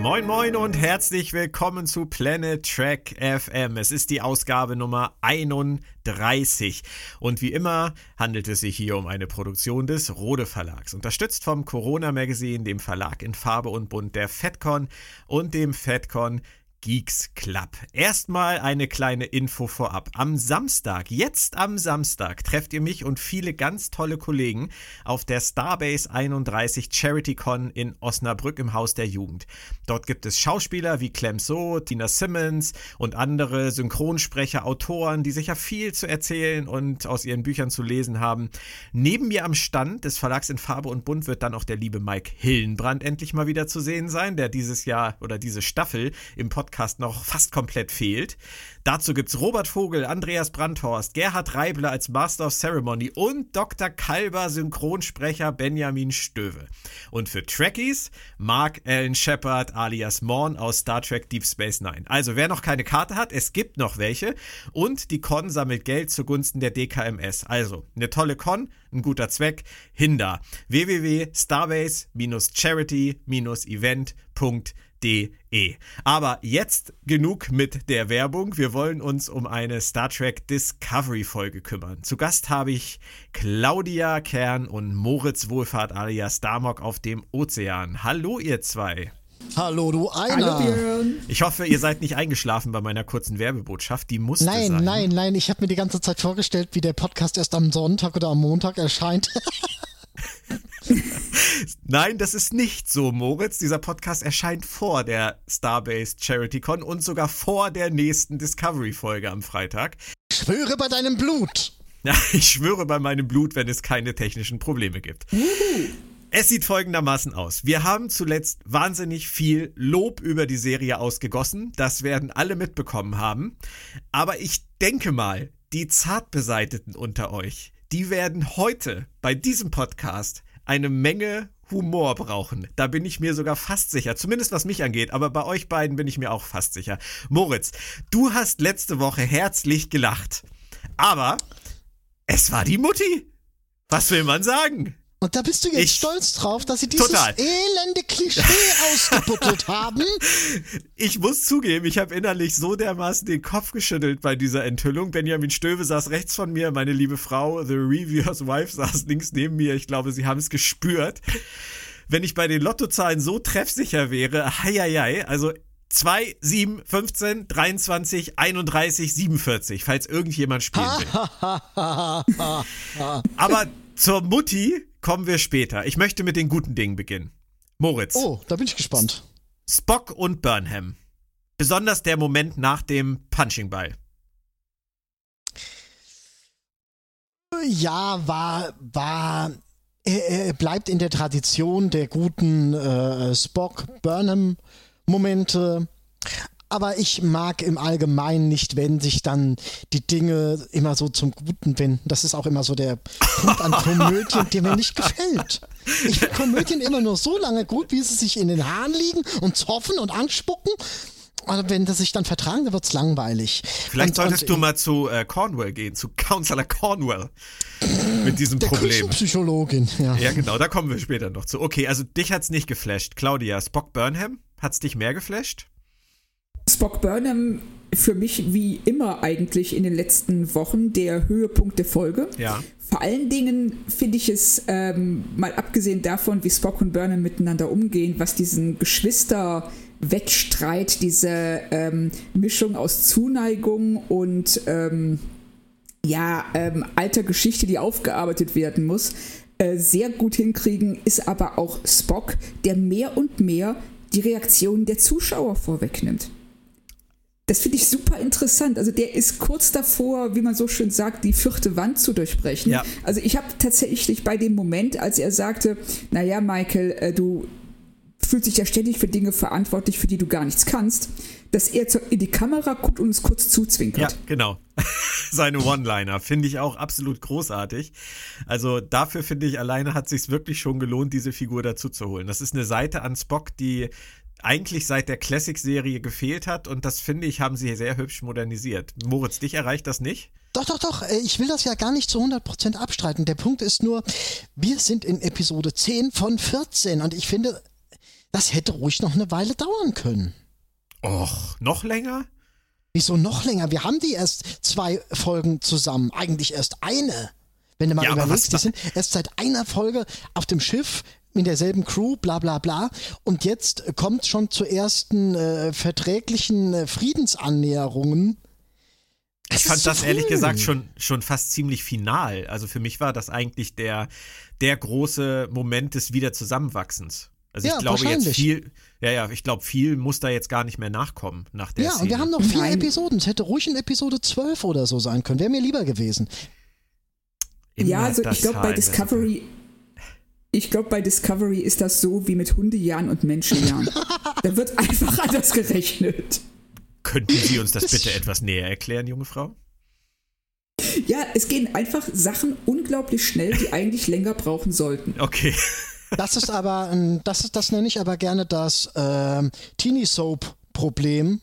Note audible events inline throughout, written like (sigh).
Moin Moin und herzlich willkommen zu Planet Track FM. Es ist die Ausgabe Nummer 31 und wie immer handelt es sich hier um eine Produktion des Rode Verlags, unterstützt vom Corona Magazine, dem Verlag in Farbe und Bunt der FedCon und dem FedCon Geeks Club. Erstmal eine kleine Info vorab. Am Samstag, jetzt am Samstag, trefft ihr mich und viele ganz tolle Kollegen auf der Starbase 31 CharityCon in Osnabrück im Haus der Jugend. Dort gibt es Schauspieler wie Clem So, Tina Simmons und andere Synchronsprecher, Autoren, die sicher viel zu erzählen und aus ihren Büchern zu lesen haben. Neben mir am Stand des Verlags in Farbe und Bunt wird dann auch der liebe Mike Hillenbrand endlich mal wieder zu sehen sein, der dieses Jahr oder diese Staffel im Podcast Podcast noch fast komplett fehlt. Dazu gibt es Robert Vogel, Andreas Brandhorst, Gerhard Reible als Master of Ceremony und Dr. Kalber Synchronsprecher Benjamin Stöwe. Und für Trekkies Mark Allen Shepard alias Morn aus Star Trek Deep Space Nine. Also wer noch keine Karte hat, es gibt noch welche und die Con sammelt Geld zugunsten der DKMS. Also eine tolle Con, ein guter Zweck, Hinder. www.starbase-charity-event.de De. Aber jetzt genug mit der Werbung. Wir wollen uns um eine Star Trek Discovery Folge kümmern. Zu Gast habe ich Claudia Kern und Moritz Wohlfahrt alias Damok auf dem Ozean. Hallo ihr zwei. Hallo, du einer. Ich hoffe, ihr seid nicht eingeschlafen bei meiner kurzen Werbebotschaft. Die musste nein, sein. Nein, nein, nein. Ich habe mir die ganze Zeit vorgestellt, wie der Podcast erst am Sonntag oder am Montag erscheint. Nein, das ist nicht so, Moritz. Dieser Podcast erscheint vor der Starbase Charity Con und sogar vor der nächsten Discovery-Folge am Freitag. Ich schwöre bei deinem Blut. Ja, (laughs) ich schwöre bei meinem Blut, wenn es keine technischen Probleme gibt. Es sieht folgendermaßen aus. Wir haben zuletzt wahnsinnig viel Lob über die Serie ausgegossen. Das werden alle mitbekommen haben. Aber ich denke mal, die Zartbeseiteten unter euch, die werden heute bei diesem Podcast eine Menge Humor brauchen. Da bin ich mir sogar fast sicher. Zumindest was mich angeht. Aber bei euch beiden bin ich mir auch fast sicher. Moritz, du hast letzte Woche herzlich gelacht. Aber es war die Mutti. Was will man sagen? Und da bist du jetzt ich, stolz drauf, dass sie dieses total. elende Klischee (laughs) ausgebuttelt haben. Ich muss zugeben, ich habe innerlich so dermaßen den Kopf geschüttelt bei dieser Enthüllung. Benjamin Stöve saß rechts von mir, meine liebe Frau, The Reviewer's Wife, saß links neben mir. Ich glaube, sie haben es gespürt. Wenn ich bei den Lottozahlen so treffsicher wäre, heieiei, also 2, 7, 15, 23, 31, 47, falls irgendjemand spielen will. (laughs) Aber zur Mutti kommen wir später. Ich möchte mit den guten Dingen beginnen. Moritz. Oh, da bin ich gespannt. Spock und Burnham. Besonders der Moment nach dem Punching Ball. Ja, war, war, er, er bleibt in der Tradition der guten äh, Spock-Burnham-Momente. Aber ich mag im Allgemeinen nicht, wenn sich dann die Dinge immer so zum Guten wenden. Das ist auch immer so der Punkt an Komödien, der mir nicht gefällt. Ich finde Komödien immer nur so lange gut, wie sie sich in den Haaren liegen und zoffen und anspucken. Und wenn das sich dann vertragen, dann wird es langweilig. Vielleicht und, solltest und, du mal zu äh, Cornwell gehen, zu Counselor Cornwell. mit diesem der Problem. Psychologin, ja. Ja, genau, da kommen wir später noch zu. Okay, also dich hat's nicht geflasht. Claudia, Spock Burnham, hat's dich mehr geflasht? Spock Burnham für mich wie immer eigentlich in den letzten Wochen der Höhepunkt der Folge. Ja. Vor allen Dingen finde ich es, ähm, mal abgesehen davon, wie Spock und Burnham miteinander umgehen, was diesen Geschwister-Wettstreit, diese ähm, Mischung aus Zuneigung und ähm, ja, ähm, alter Geschichte, die aufgearbeitet werden muss, äh, sehr gut hinkriegen, ist aber auch Spock, der mehr und mehr die Reaktionen der Zuschauer vorwegnimmt. Das finde ich super interessant. Also der ist kurz davor, wie man so schön sagt, die vierte Wand zu durchbrechen. Ja. Also ich habe tatsächlich bei dem Moment, als er sagte, naja, Michael, äh, du fühlst dich ja ständig für Dinge verantwortlich, für die du gar nichts kannst, dass er in die Kamera guckt und uns kurz zuzwinkert. Ja, genau. (laughs) Seine One-Liner finde ich auch absolut großartig. Also dafür finde ich, alleine hat sich wirklich schon gelohnt, diese Figur dazu zu holen. Das ist eine Seite an Spock, die eigentlich seit der Classic-Serie gefehlt hat und das finde ich, haben sie sehr hübsch modernisiert. Moritz, dich erreicht das nicht? Doch, doch, doch. Äh, ich will das ja gar nicht zu 100% abstreiten. Der Punkt ist nur, wir sind in Episode 10 von 14 und ich finde, das hätte ruhig noch eine Weile dauern können. Och, noch länger? Wieso noch länger? Wir haben die erst zwei Folgen zusammen. Eigentlich erst eine. Wenn du mal Ja, überlegst, die sind erst seit einer Folge auf dem Schiff in derselben Crew, bla bla bla. Und jetzt kommt schon zu ersten äh, verträglichen äh, Friedensannäherungen. Ich Es fand zu das ehrlich gesagt schon, schon fast ziemlich final. Also für mich war das eigentlich der, der große Moment des Wiederzusammenwachsens. Also ich Ja, glaube jetzt viel, ja, ja, ich glaube, viel muss da jetzt gar nicht mehr nachkommen nach der Ja, Szene. und wir haben noch vier Nein. Episoden. Es hätte ruhig in Episode 12 oder so sein können. Wäre mir lieber gewesen. Immer ja, also das ich glaube bei Discovery, ich glaube bei Discovery ist das so wie mit Hundejahren und Menschenjahren. (laughs) da wird einfach anders gerechnet. Könnten Sie uns das bitte etwas näher erklären, junge Frau? Ja, es gehen einfach Sachen unglaublich schnell, die eigentlich länger brauchen sollten. Okay. Das ist aber, ein- das, ist, das nenne ich aber gerne das ähm, Teenie Soap Problem.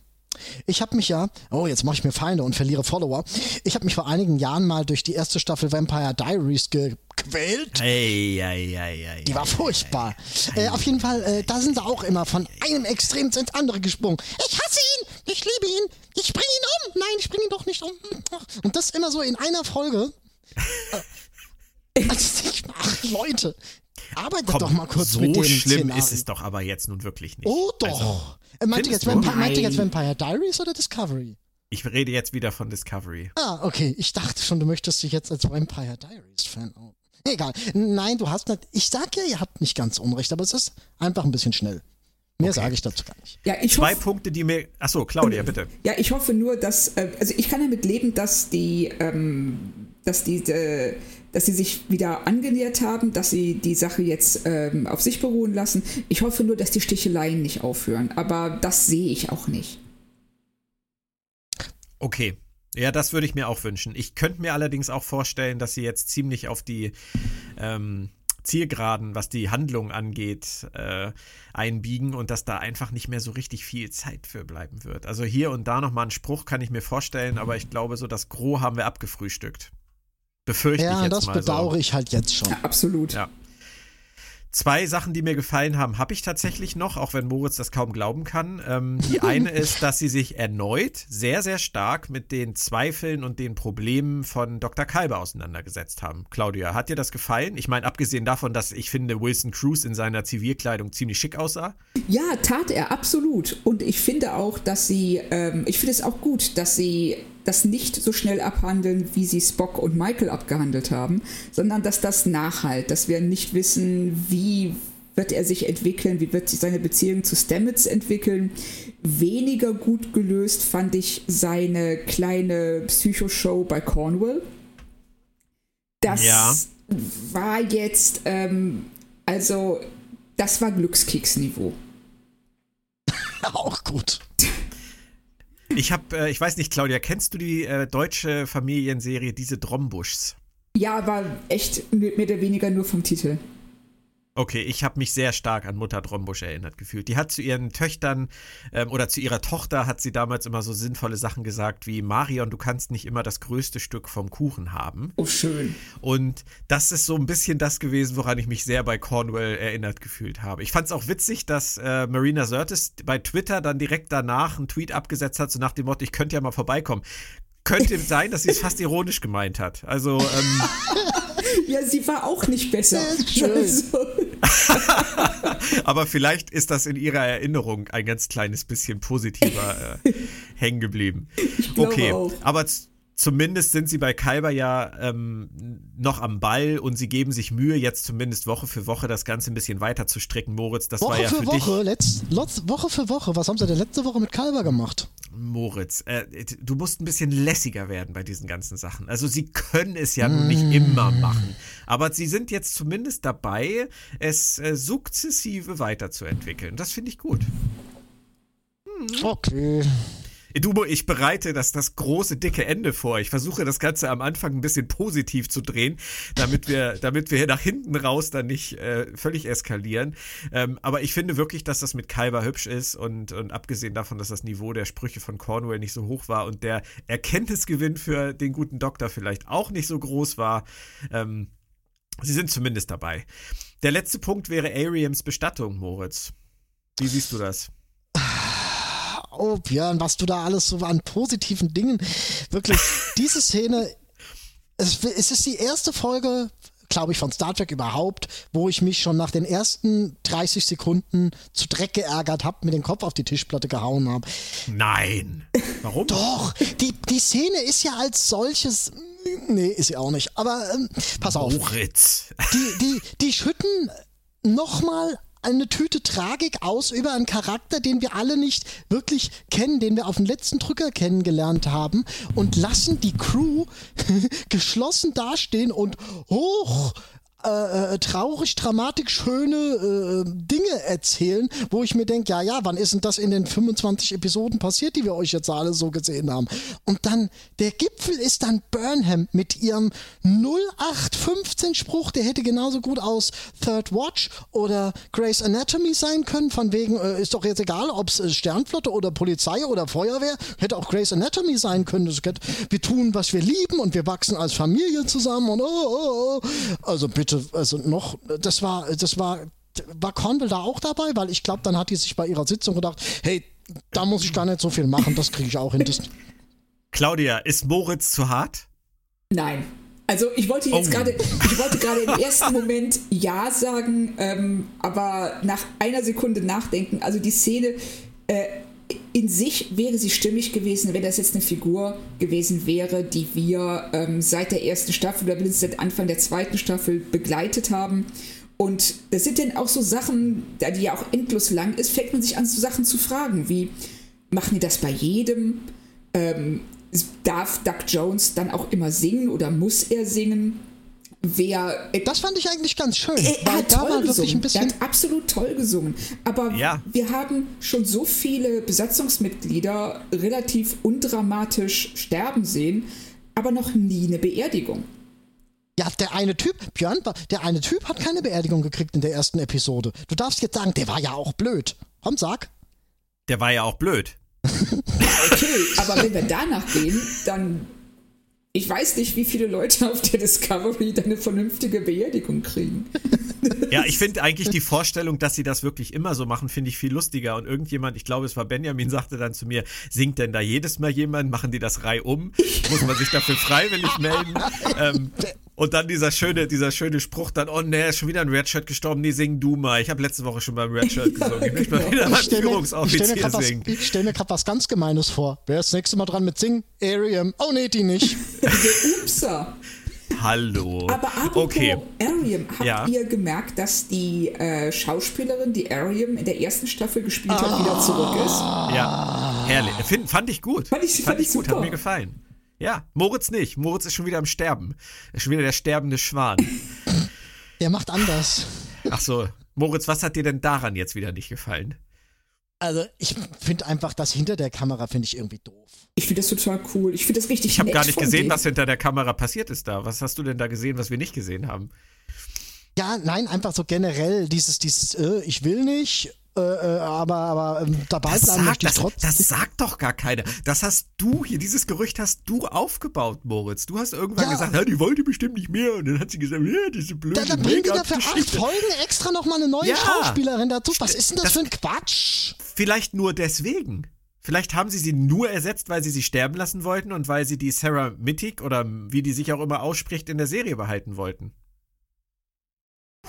Ich habe mich ja, oh, jetzt mache ich mir Feinde und verliere Follower. Ich habe mich vor einigen Jahren mal durch die erste Staffel Vampire Diaries gequält. Ei, ei, ei, ei, Die war ei, furchtbar. Äh, auf jeden Fall, äh, da sind sie auch immer von einem Extrem ins andere gesprungen. Ich hasse ihn, ich liebe ihn, ich bringe ihn um. Nein, ich bringe ihn doch nicht um. Und das immer so in einer Folge. Äh, (laughs) also ich, ach, Leute, arbeitet Komm, doch mal kurz so mit dem schlimm Szenario. ist es doch aber jetzt nun wirklich nicht. Oh doch. Also, äh, meint, ihr findest jetzt? Vampire, meint ihr jetzt. Vampire Diaries oder Discovery? ich rede jetzt wieder von Discovery. Ah, okay. Ich dachte schon, du möchtest dich jetzt als Vampire Diaries Fan out. Egal. Nein, du hast nicht. Ich sag ja, ihr habt nicht ganz Unrecht, aber es ist einfach ein bisschen schnell. Mehr Okay. sage ich dazu gar nicht. Ja, ich Zwei hoffe, Punkte, die mir. Achso, Claudia, bitte. ja, ich hoffe nur, dass, äh, also ich kann damit leben, dass die, ähm, dass die, äh, dass sie sich wieder angenähert haben, dass sie die Sache jetzt ähm, auf sich beruhen lassen. Ich hoffe nur, dass die Sticheleien nicht aufhören, aber das sehe ich auch nicht. Okay. Ja, das würde ich mir auch wünschen. Ich könnte mir allerdings auch vorstellen, dass sie jetzt ziemlich auf die ähm, Zielgeraden, was die Handlung angeht, äh, einbiegen und dass da einfach nicht mehr so richtig viel Zeit für bleiben wird. Also hier und da nochmal einen Spruch kann ich mir vorstellen, aber ich glaube, so das Gros haben wir abgefrühstückt. Befürchte ich Ja, jetzt das mal bedauere so. ich halt jetzt schon. Ja, absolut. Ja. Zwei Sachen, die mir gefallen haben, habe ich tatsächlich noch, auch wenn Moritz das kaum glauben kann. Ähm, die (laughs) eine ist, dass sie sich erneut sehr, sehr stark mit den Zweifeln und den Problemen von Dr. Kalber auseinandergesetzt haben. Claudia, hat dir das gefallen? Ich meine, abgesehen davon, dass ich finde, Wilson Cruz in seiner Zivilkleidung ziemlich schick aussah. Ja, tat er, absolut. Und ich finde auch, dass sie, ähm, ich finde es auch gut, dass sie das nicht so schnell abhandeln, wie sie Spock und Michael abgehandelt haben, sondern dass das nachhalt, dass wir nicht wissen, wie wird er sich entwickeln, wie wird sich seine Beziehung zu Stamets entwickeln. Weniger gut gelöst fand ich seine kleine Psychoshow bei Cornwall. Das Ja. war jetzt, ähm, also, das war Glückskicksniveau. (laughs) Auch gut. (laughs) Ich habe, äh, ich weiß nicht, Claudia, kennst du die äh, deutsche Familienserie Diese Drombuschs? Ja, aber echt mehr oder weniger nur vom Titel. Okay, ich habe mich sehr stark an Mutter Drombusch erinnert gefühlt. Die hat zu ihren Töchtern ähm, oder zu ihrer Tochter hat sie damals immer so sinnvolle Sachen gesagt wie Marion, du kannst nicht immer das größte Stück vom Kuchen haben. Oh, schön. Und das ist so ein bisschen das gewesen, woran ich mich sehr bei Cornwall erinnert gefühlt habe. Ich fand es auch witzig, dass äh, Marina Sirtis bei Twitter dann direkt danach einen Tweet abgesetzt hat, so nach dem Motto, ich könnte ja mal vorbeikommen. Könnte sein, dass sie es fast ironisch gemeint hat. Also, ähm, (laughs) Ja, sie war auch nicht besser. (laughs) Also, (laughs) aber vielleicht ist das in ihrer Erinnerung ein ganz kleines bisschen positiver äh, hängen geblieben. Okay, auch. aber zumindest sind sie bei Kalber ja ähm, noch am Ball und sie geben sich Mühe, jetzt zumindest Woche für Woche das Ganze ein bisschen weiter zu stricken. Moritz, das war Woche ja für für Woche, dich, letzt, letzt, Woche für Woche. Was haben sie denn letzte Woche mit Kalber gemacht? Moritz, äh, du musst ein bisschen lässiger werden bei diesen ganzen Sachen. Also sie können es ja nun nicht immer machen, aber sie sind jetzt zumindest dabei, es äh, sukzessive weiterzuentwickeln. Das finde ich gut. Okay. Du, ich bereite das, das große, dicke Ende vor. Ich versuche das Ganze am Anfang ein bisschen positiv zu drehen, damit wir, damit wir nach hinten raus dann nicht äh, völlig eskalieren. Ähm, aber ich finde wirklich, dass das mit Kalber hübsch ist und, und abgesehen davon, dass das Niveau der Sprüche von Cornwall nicht so hoch war und der Erkenntnisgewinn für den guten Doktor vielleicht auch nicht so groß war, ähm, sie sind zumindest dabei. Der letzte Punkt wäre Ariams Bestattung, Moritz. Wie siehst du das? Oh, Björn, was du da alles so an positiven Dingen. Wirklich, (laughs) diese Szene, es, es ist die erste Folge glaube ich, von Star Trek überhaupt, wo ich mich schon nach den ersten 30 Sekunden zu Dreck geärgert habe, mit dem Kopf auf die Tischplatte gehauen habe. Nein. Warum? Doch, die, die Szene ist ja als solches. Nee, ist sie auch nicht. Aber ähm, pass auf. Moritz. Die, die, die schütten nochmal eine Tüte Tragik aus über einen Charakter, den wir alle nicht wirklich kennen, den wir auf dem letzten Drücker kennengelernt haben und lassen die Crew (laughs) geschlossen dastehen und hoch äh, äh, traurig, dramatisch schöne äh, Dinge erzählen, wo ich mir denke, ja, ja, wann ist denn das in den 25 Episoden passiert, die wir euch jetzt alle so gesehen haben? Und dann, der Gipfel ist dann Burnham mit ihrem 0815 Spruch, der hätte genauso gut aus Third Watch oder Grey's Anatomy sein können, von wegen, äh, ist doch jetzt egal, ob es äh, Sternflotte oder Polizei oder Feuerwehr, hätte auch Grey's Anatomy sein können. Hätte, wir tun, was wir lieben und wir wachsen als Familie zusammen und oh, oh, oh. Also bitte also noch, das war, das war, war Cornwall da auch dabei? Weil ich glaube, dann hat die sich bei ihrer Sitzung gedacht, hey, da muss ich gar nicht so viel machen, das kriege ich auch hin. Das Claudia, ist Moritz zu hart? Nein. Also ich wollte jetzt oh. gerade, ich wollte gerade im ersten Moment ja sagen, ähm, aber nach einer Sekunde nachdenken, also die Szene, äh, in sich wäre sie stimmig gewesen, wenn das jetzt eine Figur gewesen wäre, die wir ähm, seit der ersten Staffel oder mindestens seit Anfang der zweiten Staffel begleitet haben. Und das sind dann auch so Sachen, da die ja auch endlos lang ist, fängt man sich an, so Sachen zu fragen, wie machen die das bei jedem? Ähm, darf Doug Jones dann auch immer singen oder muss er singen? Wer. Das fand ich eigentlich ganz schön. Er, er hat toll gesungen. er hat absolut toll gesungen. Aber ja. wir haben schon so viele Besatzungsmitglieder relativ undramatisch sterben sehen, aber noch nie eine Beerdigung. Ja, der eine Typ, Björn, der eine Typ hat keine Beerdigung gekriegt in der ersten Episode. Du darfst jetzt sagen, der war ja auch blöd. Komm, sag. Der war ja auch blöd. (laughs) okay, aber wenn wir danach gehen, dann ich weiß nicht, wie viele Leute auf der Discovery dann eine vernünftige Beerdigung kriegen. (laughs) Ja, ich finde eigentlich die Vorstellung, dass sie das wirklich immer so machen, finde ich viel lustiger. Und irgendjemand, ich glaube, es war Benjamin, sagte dann zu mir, singt denn da jedes Mal jemand? Machen die das reihum? Muss man sich dafür freiwillig melden? (laughs) ähm, und dann dieser schöne, dieser schöne Spruch dann, oh ne, ist schon wieder ein Redshirt gestorben, nee, sing du mal. Ich habe letzte Woche schon beim Redshirt (laughs) gesungen. Ich möchte mal wieder mal Führungsoffizier singen. ich stelle mir gerade was ganz Gemeines vor. Wer ist das nächste Mal dran mit Singen? Ariam. Oh nee, die nicht. (laughs) Upsa. Hallo. Aber apropos okay. Ariam, habt ja. ihr gemerkt, dass die äh, Schauspielerin, die Ariam in der ersten Staffel gespielt hat, ah. wieder zurück ist? Ja, herrlich. Find, fand ich gut. Fand ich, fand, fand ich gut, hat mir gefallen. Ja, Moritz nicht. Moritz ist schon wieder am Sterben. Ist schon wieder der sterbende Schwan. (laughs) Der macht anders. Ach so. Moritz, was hat dir denn daran jetzt wieder nicht gefallen? Also, ich finde einfach das hinter der Kamera finde ich irgendwie doof. Ich finde das total cool. Ich finde das richtig Ich habe gar nicht gesehen, was hinter der Kamera passiert ist da. Was hast du denn da gesehen, was wir nicht gesehen haben? Ja, nein, einfach so generell dieses, dieses, äh, ich will nicht, äh, äh, aber, aber ähm, dabei das bleiben sagt, möchte ich trotzdem. Das, das sagt doch gar keiner. Das hast du hier, dieses Gerücht hast du aufgebaut, Moritz. Du hast irgendwann ja. gesagt, ja, die wollte bestimmt nicht mehr. Und dann hat sie gesagt, ja, diese blöde Da, da bringen die dafür acht Folgen extra nochmal eine neue ja. Schauspielerin dazu. Was ist denn das, das für ein Quatsch? Vielleicht nur deswegen. Vielleicht haben sie sie nur ersetzt, weil sie sie sterben lassen wollten und weil sie die Sarah Mittig oder wie die sich auch immer ausspricht in der Serie behalten wollten.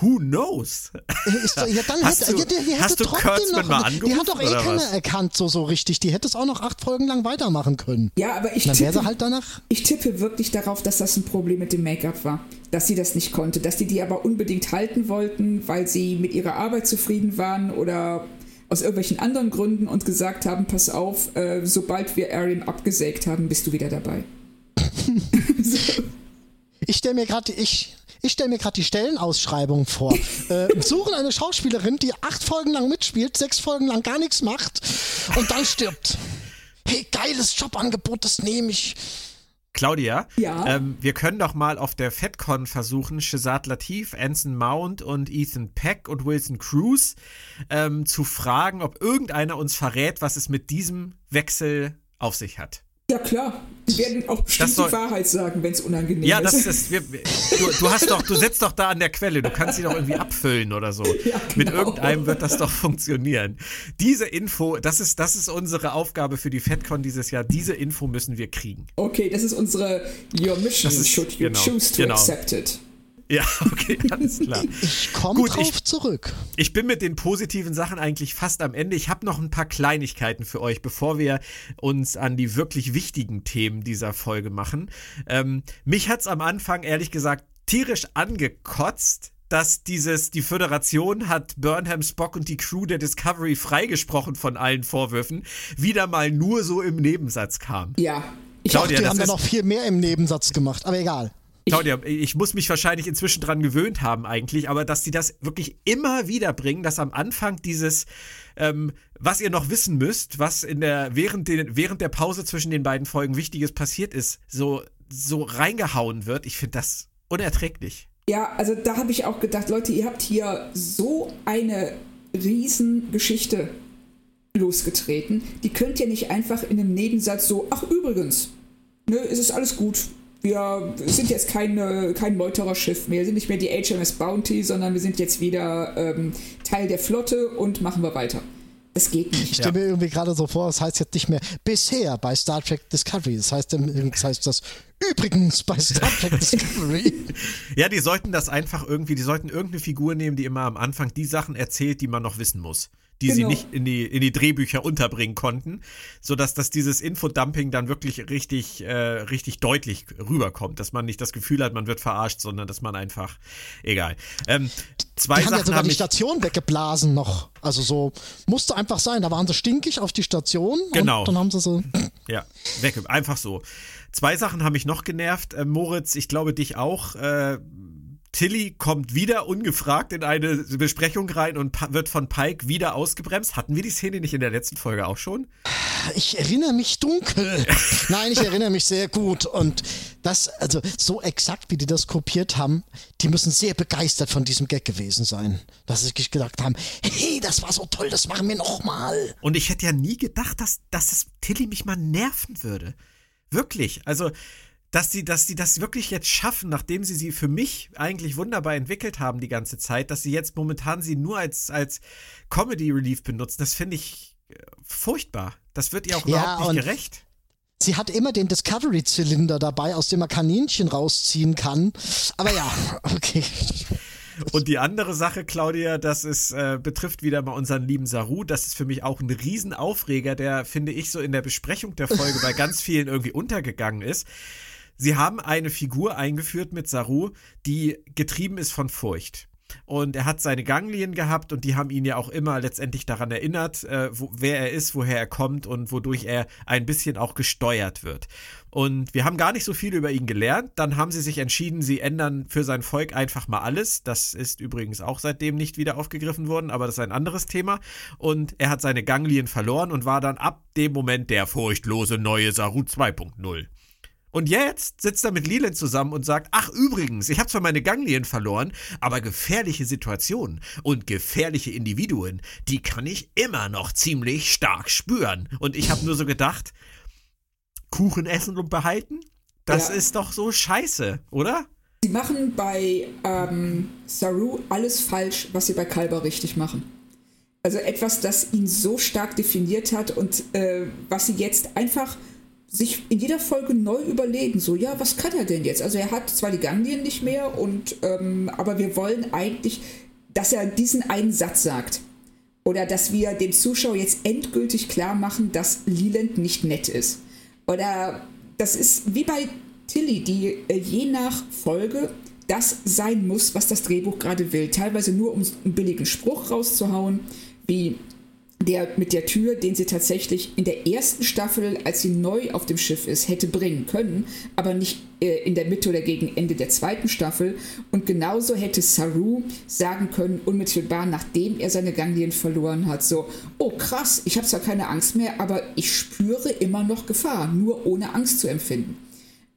Who knows? Ist, ja, dann (laughs) hast hätte, du, die, die hast du Kurtzman mal angerufen, Die hat doch eh keiner erkannt, so, so richtig. Die hätte es auch noch acht Folgen lang weitermachen können. Ja, aber ich dann tippe, sie halt danach. ich tippe wirklich darauf, dass das ein Problem mit dem Make-up war. Dass sie das nicht konnte. Dass die die aber unbedingt halten wollten, weil sie mit ihrer Arbeit zufrieden waren oder aus irgendwelchen anderen Gründen und gesagt haben, pass auf, äh, sobald wir Arian abgesägt haben, bist du wieder dabei. (laughs) (laughs) so. Ich stelle mir gerade, ich, ich stelle mir gerade die Stellenausschreibung vor. (laughs) äh, suchen eine Schauspielerin, die acht Folgen lang mitspielt, sechs Folgen lang gar nichts macht und dann stirbt. Hey, geiles Jobangebot, das nehme ich. Claudia, ja? ähm, wir können doch mal auf der FedCon versuchen, Shazad Latif, Anson Mount und Ethan Peck und Wilson Cruz ähm, zu fragen, ob irgendeiner uns verrät, was es mit diesem Wechsel auf sich hat. Ja, klar. Die werden auch bestimmt soll- die Wahrheit sagen, wenn es unangenehm Ja, ist. das ist. Wir, du, du hast doch, du sitzt doch da an der Quelle. Du kannst sie doch irgendwie abfüllen oder so. (laughs) Ja, Mit genau. irgendeinem wird das doch funktionieren. Diese Info, das ist, das ist unsere Aufgabe für die FedCon dieses Jahr. Diese Info müssen wir kriegen. Okay, das ist unsere Your mission ist- should you genau, choose to genau. accept it. Ja, (laughs) okay, alles klar. (laughs) Ich komme Gut, drauf ich- zurück. Ich bin mit den positiven Sachen eigentlich fast am Ende. Ich habe noch ein paar Kleinigkeiten für euch, bevor wir uns an die wirklich wichtigen Themen dieser Folge machen. Ähm, mich hat's am Anfang ehrlich gesagt tierisch angekotzt, dass dieses, die Föderation hat Burnham, Spock und die Crew der Discovery freigesprochen von allen Vorwürfen, wieder mal nur so im Nebensatz kam. Ja. Ich Claudia, die haben da noch viel mehr im Nebensatz gemacht, aber egal. Claudia, ich muss mich wahrscheinlich inzwischen dran gewöhnt haben eigentlich, aber dass die das wirklich immer wieder bringen, dass am Anfang dieses, ähm, was ihr noch wissen müsst, was in der, während, den, während der Pause zwischen den beiden Folgen Wichtiges passiert ist, so, so reingehauen wird, ich finde das unerträglich. Ja, also da habe ich auch gedacht, Leute, ihr habt hier so eine Riesengeschichte losgetreten. Die könnt ihr nicht einfach in einem Nebensatz so, ach übrigens, ne, es ist alles gut. Wir sind jetzt keine, kein Meutererschiff mehr, wir sind nicht mehr die HMS Bounty, sondern wir sind jetzt wieder ähm, Teil der Flotte und machen wir weiter. Das geht nicht. Ich stelle mir irgendwie gerade so vor, das heißt jetzt nicht mehr bisher bei Star Trek Discovery. Das heißt, das heißt das übrigens bei Star Trek Discovery. Ja, die sollten das einfach irgendwie, die sollten irgendeine Figur nehmen, die immer am Anfang die Sachen erzählt, die man noch wissen muss. Die sie Genau. nicht in die, in die Drehbücher unterbringen konnten, sodass dass dieses Infodumping dann wirklich richtig, äh, richtig deutlich rüberkommt, dass man nicht das Gefühl hat, man wird verarscht, sondern dass man einfach, egal. Ähm, zwei Die haben ja Sachen sogar haben die Station weggeblasen noch. Also so musste einfach sein. Da waren sie stinkig auf die Station Genau. und dann haben sie so. Ja, weg, einfach so. Zwei Sachen haben mich noch genervt. Äh, Moritz, ich glaube dich auch. Äh, Tilly kommt wieder ungefragt in eine Besprechung rein und wird von Pike wieder ausgebremst. Hatten wir die Szene nicht in der letzten Folge auch schon? Ich erinnere mich dunkel. (laughs) Nein, ich erinnere mich sehr gut. Und das, also so exakt, wie die das kopiert haben, die müssen sehr begeistert von diesem Gag gewesen sein. Dass sie sich gedacht haben, hey, das war so toll, das machen wir nochmal. Und ich hätte ja nie gedacht, dass, dass es Tilly mich mal nerven würde. Wirklich. Also, dass sie, dass sie das wirklich jetzt schaffen, nachdem sie sie für mich eigentlich wunderbar entwickelt haben die ganze Zeit, dass sie jetzt momentan sie nur als, als Comedy Relief benutzen, das finde ich äh, furchtbar. Das wird ihr auch Ja, überhaupt nicht gerecht. Sie hat immer den Discovery-Zylinder dabei, aus dem man Kaninchen rausziehen kann. Aber ja, (laughs) okay. Und die andere Sache, Claudia, das ist, äh, betrifft wieder mal unseren lieben Saru. Das ist für mich auch ein Riesenaufreger, der, finde ich, so in der Besprechung der Folge bei ganz vielen irgendwie untergegangen ist. Sie haben eine Figur eingeführt mit Saru, die getrieben ist von Furcht. Und er hat seine Ganglien gehabt und die haben ihn ja auch immer letztendlich daran erinnert, äh, wo, wer er ist, woher er kommt und wodurch er ein bisschen auch gesteuert wird. Und wir haben gar nicht so viel über ihn gelernt. Dann haben sie sich entschieden, sie ändern für sein Volk einfach mal alles. Das ist übrigens auch seitdem nicht wieder aufgegriffen worden, aber das ist ein anderes Thema. Und er hat seine Ganglien verloren und war dann ab dem Moment der furchtlose neue Saru 2.0. Und jetzt sitzt er mit Leland zusammen und sagt, ach übrigens, ich habe zwar meine Ganglien verloren, aber gefährliche Situationen und gefährliche Individuen, die kann ich immer noch ziemlich stark spüren. Und ich habe nur so gedacht, Kuchen essen und behalten? Das Ja. ist doch so scheiße, oder? Sie machen bei ähm, Saru alles falsch, was sie bei Kalber richtig machen. Also etwas, das ihn so stark definiert hat und äh, was sie jetzt einfach sich in jeder Folge neu überlegen. So, ja, was kann er denn jetzt? Also er hat zwar die Ganglien nicht mehr, und, ähm, aber wir wollen eigentlich, dass er diesen einen Satz sagt. Oder dass wir dem Zuschauer jetzt endgültig klar machen, dass Leland nicht nett ist. Oder das ist wie bei Tilly, die äh, je nach Folge das sein muss, was das Drehbuch gerade will. Teilweise nur, um einen billigen Spruch rauszuhauen, wie der mit der Tür, den sie tatsächlich in der ersten Staffel, als sie neu auf dem Schiff ist, hätte bringen können, aber nicht äh, in der Mitte oder gegen Ende der zweiten Staffel. Und genauso hätte Saru sagen können, unmittelbar nachdem er seine Ganglien verloren hat, so, oh krass, ich habe zwar keine Angst mehr, aber ich spüre immer noch Gefahr, nur ohne Angst zu empfinden.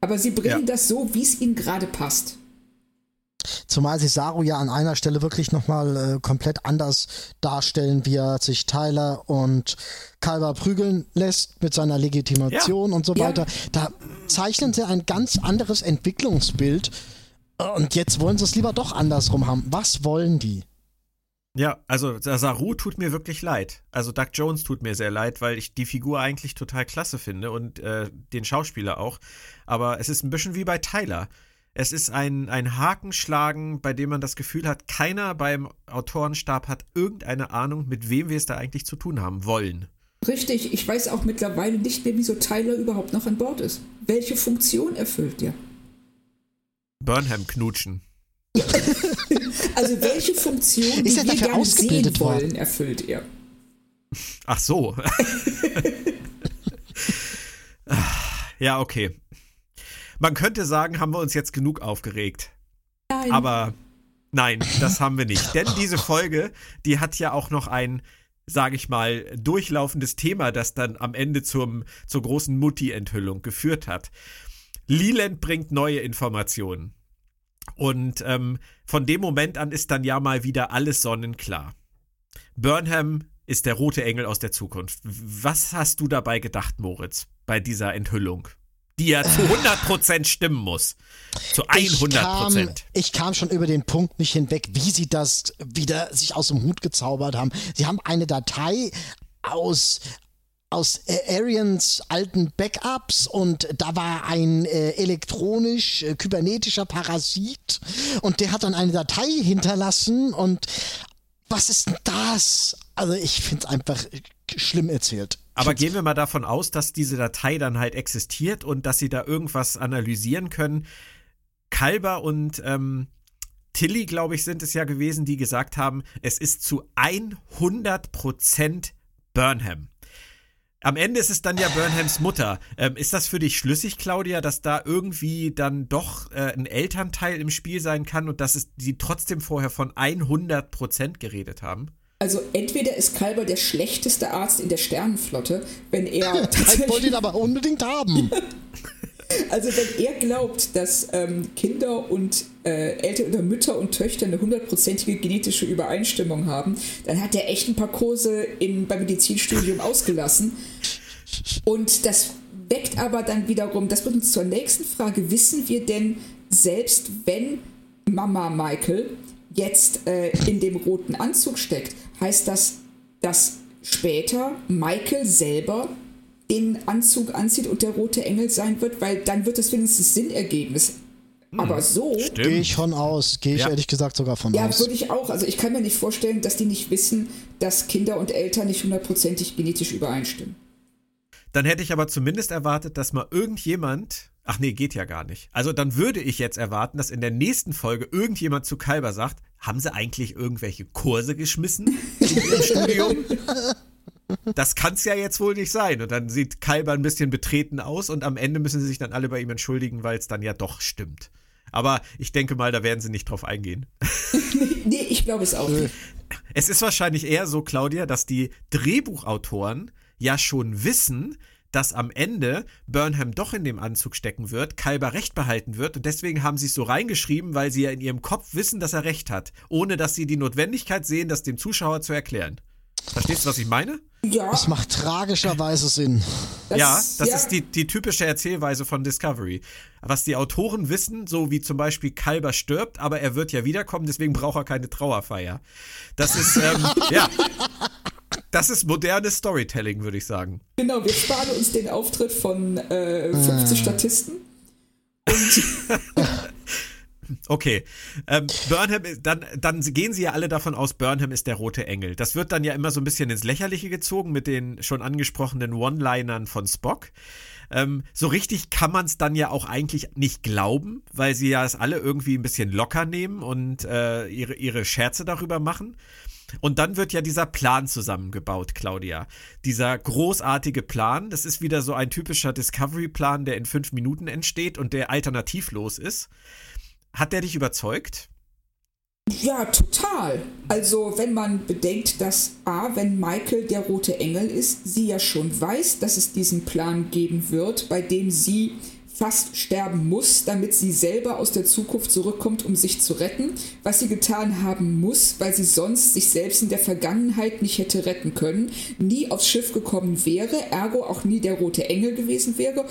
Aber sie bringen Ja. das so, wie es ihnen gerade passt. Zumal sie Saru ja an einer Stelle wirklich nochmal äh, komplett anders darstellen, wie er sich Tyler und Kalber prügeln lässt mit seiner Legitimation ja. und so weiter. Ja. Da zeichnen sie ein ganz anderes Entwicklungsbild. Und jetzt wollen sie es lieber doch andersrum haben. Was wollen die? Ja, also Saru tut mir wirklich leid. Also Doug Jones tut mir sehr leid, weil ich die Figur eigentlich total klasse finde und äh, den Schauspieler auch. Aber es ist ein bisschen wie bei Tyler. Es ist ein, ein Hakenschlagen, bei dem man das Gefühl hat, keiner beim Autorenstab hat irgendeine Ahnung, mit wem wir es da eigentlich zu tun haben wollen. Richtig, ich weiß auch mittlerweile nicht mehr, wieso Tyler überhaupt noch an Bord ist. Welche Funktion erfüllt der? Burnham knutschen. (laughs) also welche Funktion, ist die wir gerne sehen wollen, erfüllt er? Ach so. (laughs) ja, okay. Man könnte sagen, haben wir uns jetzt genug aufgeregt. Nein. Aber nein, das haben wir nicht. Denn diese Folge, die hat ja auch noch ein, sage ich mal, durchlaufendes Thema, das dann am Ende zum, zur großen Mutti-Enthüllung geführt hat. Leland bringt neue Informationen. Und ähm, von dem Moment an ist dann ja mal wieder alles sonnenklar. Burnham ist der rote Engel aus der Zukunft. Was hast du dabei gedacht, Moritz, bei dieser Enthüllung? Die ja zu 100% stimmen muss. Zu 100%. Ich kam, ich kam schon über den Punkt nicht hinweg, wie sie das wieder sich aus dem Hut gezaubert haben. Sie haben eine Datei aus aus Arians alten Backups und da war ein äh, elektronisch äh, kybernetischer Parasit und der hat dann eine Datei hinterlassen und was ist denn das? Also ich finde es einfach schlimm erzählt. Aber gehen wir mal davon aus, dass diese Datei dann halt existiert und dass sie da irgendwas analysieren können. Kalber und ähm, Tilly, glaube ich, sind es ja gewesen, die gesagt haben, es ist zu 100% Burnham. Am Ende ist es dann ja Burnhams Mutter. Ähm, ist das für dich schlüssig, Claudia, dass da irgendwie dann doch äh, ein Elternteil im Spiel sein kann und dass es, sie trotzdem vorher von 100% geredet haben? Also entweder ist Kalber der schlechteste Arzt in der Sternenflotte, wenn er (laughs) Ich wollte ihn aber unbedingt haben. also wenn er glaubt, dass ähm, Kinder und äh, Eltern oder Mütter und Töchter eine hundertprozentige genetische Übereinstimmung haben, dann hat er echt ein paar Kurse in, beim Medizinstudium ausgelassen. Und das weckt aber dann wiederum, das bringt uns zur nächsten Frage, wissen wir denn, selbst wenn Mama Michael jetzt äh, in dem roten Anzug steckt, heißt das, dass später Michael selber den Anzug anzieht und der rote Engel sein wird, weil dann wird das wenigstens Sinn ergeben. Hm, Aber so. Gehe ich von aus. Gehe ich ja. ehrlich gesagt sogar von ja, aus. Ja, würde ich auch. Also ich kann mir nicht vorstellen, dass die nicht wissen, dass Kinder und Eltern nicht hundertprozentig genetisch übereinstimmen. Dann hätte ich aber zumindest erwartet, dass mal irgendjemand Ach nee, geht ja gar nicht. Also dann würde ich jetzt erwarten, dass in der nächsten Folge irgendjemand zu Kalber sagt, haben sie eigentlich irgendwelche Kurse geschmissen im (laughs) Studium? Das kann es ja jetzt wohl nicht sein. Und dann sieht Kalber ein bisschen betreten aus und am Ende müssen sie sich dann alle bei ihm entschuldigen, weil es dann ja doch stimmt. Aber ich denke mal, da werden sie nicht drauf eingehen. (laughs) nee, ich glaube es auch nicht. Es ist wahrscheinlich eher so, Claudia, dass die Drehbuchautoren ja schon wissen, dass am Ende Burnham doch in dem Anzug stecken wird, Kalber recht behalten wird und deswegen haben sie es so reingeschrieben, weil sie ja in ihrem Kopf wissen, dass er recht hat, ohne dass sie die Notwendigkeit sehen, das dem Zuschauer zu erklären. Verstehst du, was ich meine? Ja. Das macht tragischerweise Sinn. Das, ja, das ja. ist die, die typische Erzählweise von Discovery. Was die Autoren wissen, so wie zum Beispiel Kalber stirbt, aber er wird ja wiederkommen, deswegen braucht er keine Trauerfeier. Das ist, ähm, (laughs) ja. Das ist modernes Storytelling, würde ich sagen. Genau, wir sparen uns den Auftritt von äh, 50 ah. Statisten. (laughs) okay. Ähm, Burnham, dann, dann gehen sie ja alle davon aus, Burnham ist der rote Engel. Das wird dann ja immer so ein bisschen ins Lächerliche gezogen mit den schon angesprochenen One-Linern von Spock. Ähm, so richtig kann man es dann ja auch eigentlich nicht glauben, weil sie ja es alle irgendwie ein bisschen locker nehmen und äh, ihre, ihre Scherze darüber machen. Und dann wird ja dieser Plan zusammengebaut, Claudia. Dieser großartige Plan, das ist wieder so ein typischer Discovery-Plan, der in fünf Minuten entsteht und der alternativlos ist. Hat der dich überzeugt? Ja, total. Also, wenn man bedenkt, dass A, wenn Michael der rote Engel ist, sie ja schon weiß, dass es diesen Plan geben wird, bei dem sie fast sterben muss, damit sie selber aus der Zukunft zurückkommt, um sich zu retten, was sie getan haben muss, weil sie sonst sich selbst in der Vergangenheit nicht hätte retten können, nie aufs Schiff gekommen wäre, ergo auch nie der rote Engel gewesen wäre.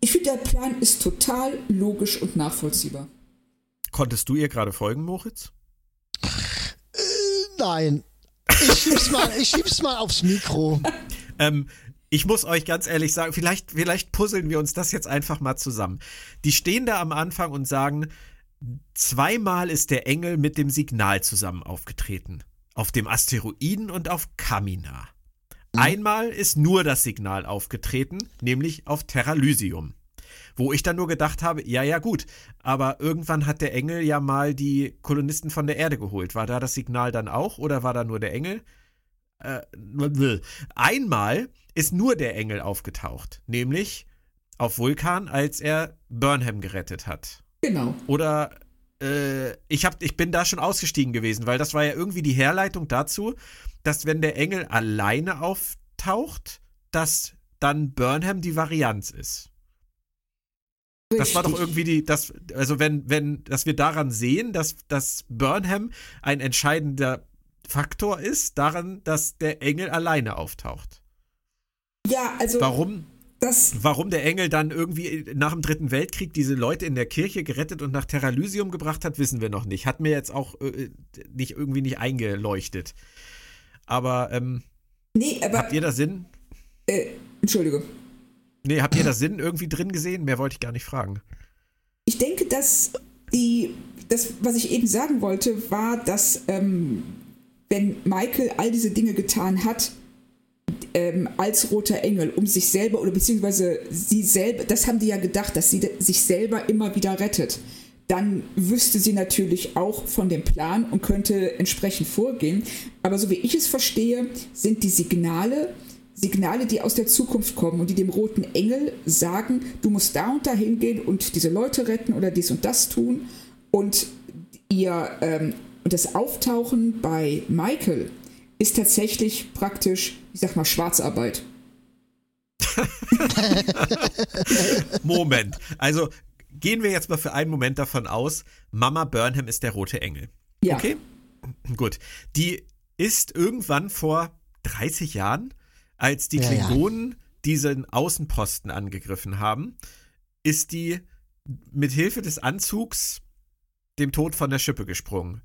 Ich finde, der Plan ist total logisch und nachvollziehbar. Konntest du ihr gerade folgen, Moritz? Äh, nein. Ich schieb's mal, ich schieb's mal aufs Mikro. (laughs) ähm, ich muss euch ganz ehrlich sagen, vielleicht, vielleicht puzzeln wir uns das jetzt einfach mal zusammen. Die stehen da am Anfang und sagen, zweimal ist der Engel mit dem Signal zusammen aufgetreten. Auf dem Asteroiden und auf Kamina. Mhm. Einmal ist nur das Signal aufgetreten, nämlich auf Terralysium. Wo ich dann nur gedacht habe, ja, ja, gut, aber irgendwann hat der Engel ja mal die Kolonisten von der Erde geholt. War da das Signal dann auch oder war da nur der Engel? Äh, einmal ist nur der Engel aufgetaucht, nämlich auf Vulkan, als er Burnham gerettet hat. Genau. Oder äh, ich, hab, ich bin da schon ausgestiegen gewesen, weil das war ja irgendwie die Herleitung dazu, dass wenn der Engel alleine auftaucht, dass dann Burnham die Varianz ist. Das war doch irgendwie die, das, also wenn, wenn, dass wir daran sehen, dass, dass Burnham ein entscheidender Faktor ist, daran, dass der Engel alleine auftaucht. Ja, also. Warum? Das Warum der Engel dann irgendwie nach dem Dritten Weltkrieg diese Leute in der Kirche gerettet und nach Terralysium gebracht hat, wissen wir noch nicht. Hat mir jetzt auch äh, nicht irgendwie nicht eingeleuchtet. Aber, ähm, nee, aber habt ihr da Sinn? Äh, Entschuldige. Nee, habt ihr da Sinn irgendwie drin gesehen? Mehr wollte ich gar nicht fragen. Ich denke, dass die, das, was ich eben sagen wollte, war, dass ähm, wenn Michael all diese Dinge getan hat, ähm, als roter Engel, um sich selber oder beziehungsweise sie selber, das haben die ja gedacht, dass sie sich selber immer wieder rettet. Dann wüsste sie natürlich auch von dem Plan und könnte entsprechend vorgehen. Aber so wie ich es verstehe, sind die Signale, Signale, die aus der Zukunft kommen und die dem roten Engel sagen, du musst da und da hingehen und diese Leute retten oder dies und das tun. Und ihr ähm, und das Auftauchen bei Michael ist tatsächlich praktisch, ich sag mal, Schwarzarbeit. (laughs) Moment. Also gehen wir jetzt mal für einen Moment davon aus, Mama Burnham ist der rote Engel. Ja. Okay? Gut. Die ist irgendwann vor 30 Jahren, als die Klingonen ja, ja. diesen Außenposten angegriffen haben, ist die mit Hilfe des Anzugs dem Tod von der Schippe gesprungen.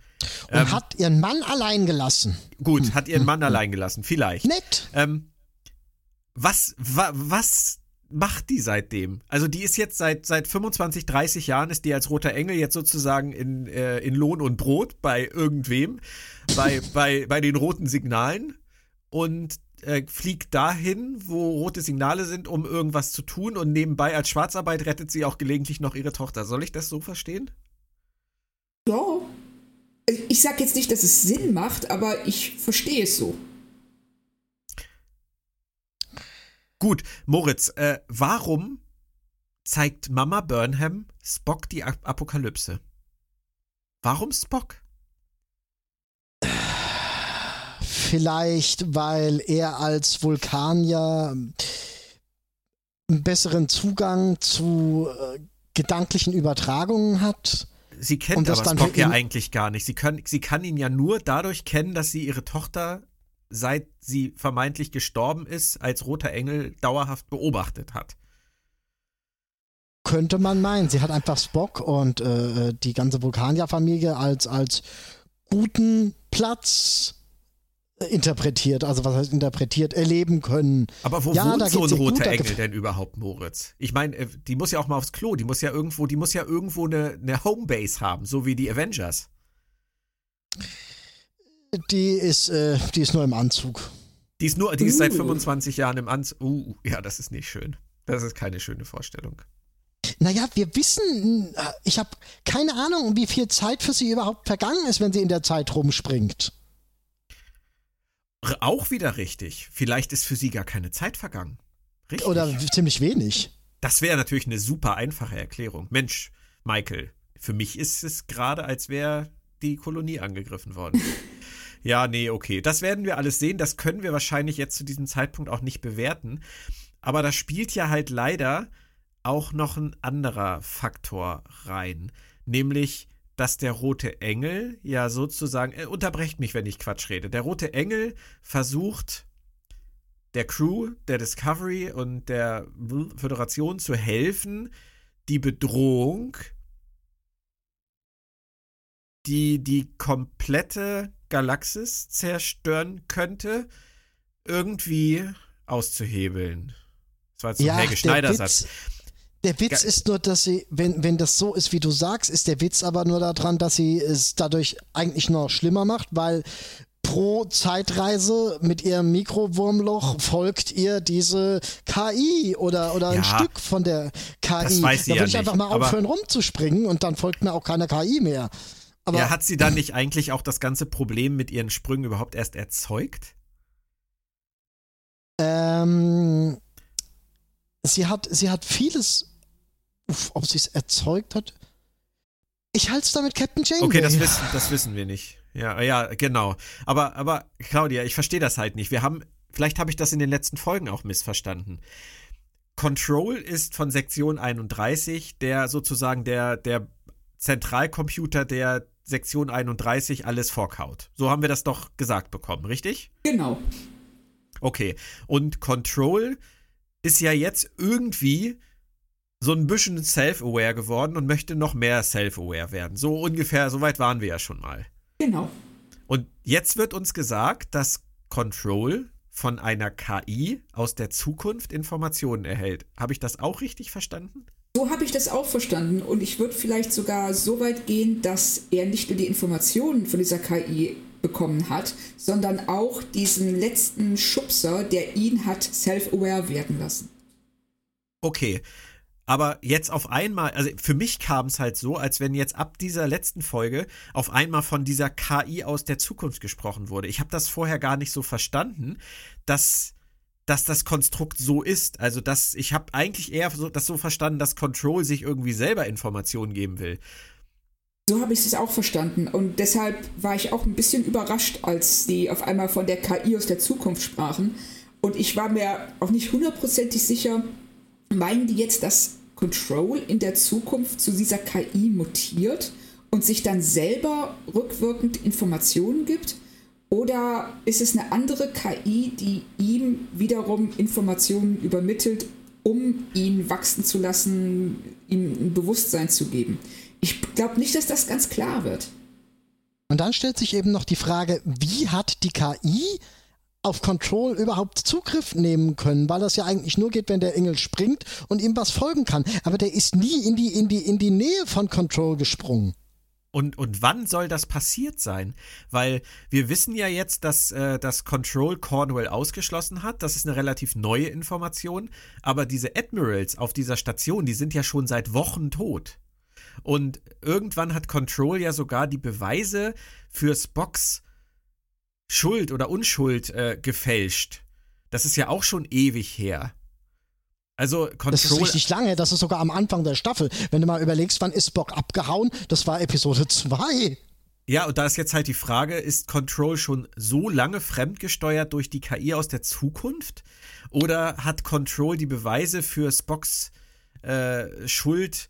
Und ähm, hat ihren Mann allein gelassen. Gut, hm. hat ihren (laughs) Mann hm. allein gelassen, vielleicht. Nett. Ähm, was, wa, was macht die seitdem? Also die ist jetzt seit, seit 25, 30 Jahren, ist die als roter Engel jetzt sozusagen in, äh, in Lohn und Brot bei irgendwem, bei, (laughs) bei, bei den roten Signalen und äh, fliegt dahin, wo rote Signale sind, um irgendwas zu tun und nebenbei als Schwarzarbeit rettet sie auch gelegentlich noch ihre Tochter. Soll ich das so verstehen? Ja. Ich sag jetzt nicht, dass es Sinn macht, aber ich verstehe es so. Gut, Moritz, äh, warum zeigt Mama Burnham Spock die Apokalypse? Warum Spock? Vielleicht, weil er als Vulkanier einen besseren Zugang zu äh, gedanklichen Übertragungen hat Sie kennt aber Spock ja eigentlich gar nicht. Sie, können, sie kann ihn ja nur dadurch kennen, dass sie ihre Tochter, seit sie vermeintlich gestorben ist, als roter Engel dauerhaft beobachtet hat. Könnte man meinen. Sie hat einfach Spock und äh, die ganze Vulkanier-Familie als, als guten Platz interpretiert, also was heißt interpretiert, erleben können. Aber wo ja, wohnt so ein roter Engel denn überhaupt, Moritz? Ich meine, äh, die muss ja auch mal aufs Klo, die muss ja irgendwo, die muss ja irgendwo eine, eine Homebase haben, so wie die Avengers. Die ist, äh, die ist nur im Anzug. Die ist nur, die ist seit 25 uh. Jahren im Anzug. Uh, ja, das ist nicht schön. Das ist keine schöne Vorstellung. Naja, wir wissen, äh, ich habe keine Ahnung, wie viel Zeit für sie überhaupt vergangen ist, wenn sie in der Zeit rumspringt. Auch wieder richtig. Vielleicht ist für sie gar keine Zeit vergangen. Richtig. Oder ziemlich wenig. Das wäre natürlich eine super einfache Erklärung. Mensch, Michael, für mich ist es gerade, als wäre die Kolonie angegriffen worden. (laughs) ja, nee, okay. Das werden wir alles sehen. Das können wir wahrscheinlich jetzt zu diesem Zeitpunkt auch nicht bewerten. Aber da spielt ja halt leider auch noch ein anderer Faktor rein, nämlich dass der rote Engel ja sozusagen, äh, unterbrecht mich, wenn ich Quatsch rede, der rote Engel versucht der Crew, der Discovery und der Föderation zu helfen, die Bedrohung, die die komplette Galaxis zerstören könnte, irgendwie auszuhebeln. Das war jetzt ein ja, Helge Schneider-Satz. Der Witz ist nur, dass sie, wenn, wenn das so ist, wie du sagst, ist der Witz aber nur daran, dass sie es dadurch eigentlich noch schlimmer macht, weil pro Zeitreise mit ihrem Mikrowurmloch folgt ihr diese KI oder, oder ja, ein Stück von der KI. Das da würde ja ich einfach mal aufhören rumzuspringen und dann folgt mir auch keine KI mehr. Aber ja, hat sie dann nicht eigentlich auch das ganze Problem mit ihren Sprüngen überhaupt erst erzeugt? Ähm, sie hat, sie hat vieles ob sie es erzeugt hat? Ich halte es damit Captain Janeway. Okay, das wissen, das wissen wir nicht. Ja, ja, genau. Aber, aber Claudia, ich verstehe das halt nicht. Wir haben, vielleicht habe ich das in den letzten Folgen auch missverstanden. Control ist von Sektion 31 der sozusagen der, der Zentralcomputer, der Sektion 31 alles vorkaut. So haben wir das doch gesagt bekommen, richtig? Genau. Okay. Und Control ist ja jetzt irgendwie so ein bisschen self-aware geworden und möchte noch mehr self-aware werden. So ungefähr, so weit waren wir ja schon mal. Genau. Und jetzt wird uns gesagt, dass Control von einer KI aus der Zukunft Informationen erhält. Habe ich das auch richtig verstanden? So habe ich das auch verstanden. Und ich würde vielleicht sogar so weit gehen, dass er nicht nur die Informationen von dieser KI bekommen hat, sondern auch diesen letzten Schubser, der ihn hat self-aware werden lassen. Okay, aber jetzt auf einmal, also für mich kam es halt so, als wenn jetzt ab dieser letzten Folge auf einmal von dieser KI aus der Zukunft gesprochen wurde. Ich habe das vorher gar nicht so verstanden, dass, dass das Konstrukt so ist. Also, dass ich habe eigentlich eher so, das so verstanden, dass Control sich irgendwie selber Informationen geben will. So habe ich es auch verstanden. Und deshalb war ich auch ein bisschen überrascht, als die auf einmal von der KI aus der Zukunft sprachen. Und ich war mir auch nicht hundertprozentig sicher, meinen die jetzt, dass Control in der Zukunft zu dieser KI mutiert und sich dann selber rückwirkend Informationen gibt? Oder ist es eine andere KI, die ihm wiederum Informationen übermittelt, um ihn wachsen zu lassen, ihm ein Bewusstsein zu geben? Ich glaube nicht, dass das ganz klar wird. Und dann stellt sich eben noch die Frage, wie hat die KI auf Control überhaupt Zugriff nehmen können, weil das ja eigentlich nur geht, wenn der Engel springt und ihm was folgen kann. Aber der ist nie in die, in die, in die Nähe von Control gesprungen. Und, und wann soll das passiert sein? Weil wir wissen ja jetzt, dass äh, das Control Cornwall ausgeschlossen hat. Das ist eine relativ neue Information. Aber diese Admirals auf dieser Station, die sind ja schon seit Wochen tot. Und irgendwann hat Control ja sogar die Beweise für Spocks Schuld oder Unschuld äh, gefälscht. Das ist ja auch schon ewig her. Also Control Das ist richtig lange, das ist sogar am Anfang der Staffel. Wenn du mal überlegst, wann ist Spock abgehauen, das war Episode 2. Ja, und da ist jetzt halt die Frage, ist Control schon so lange fremdgesteuert durch die KI aus der Zukunft? Oder hat Control die Beweise für Spocks äh, Schuld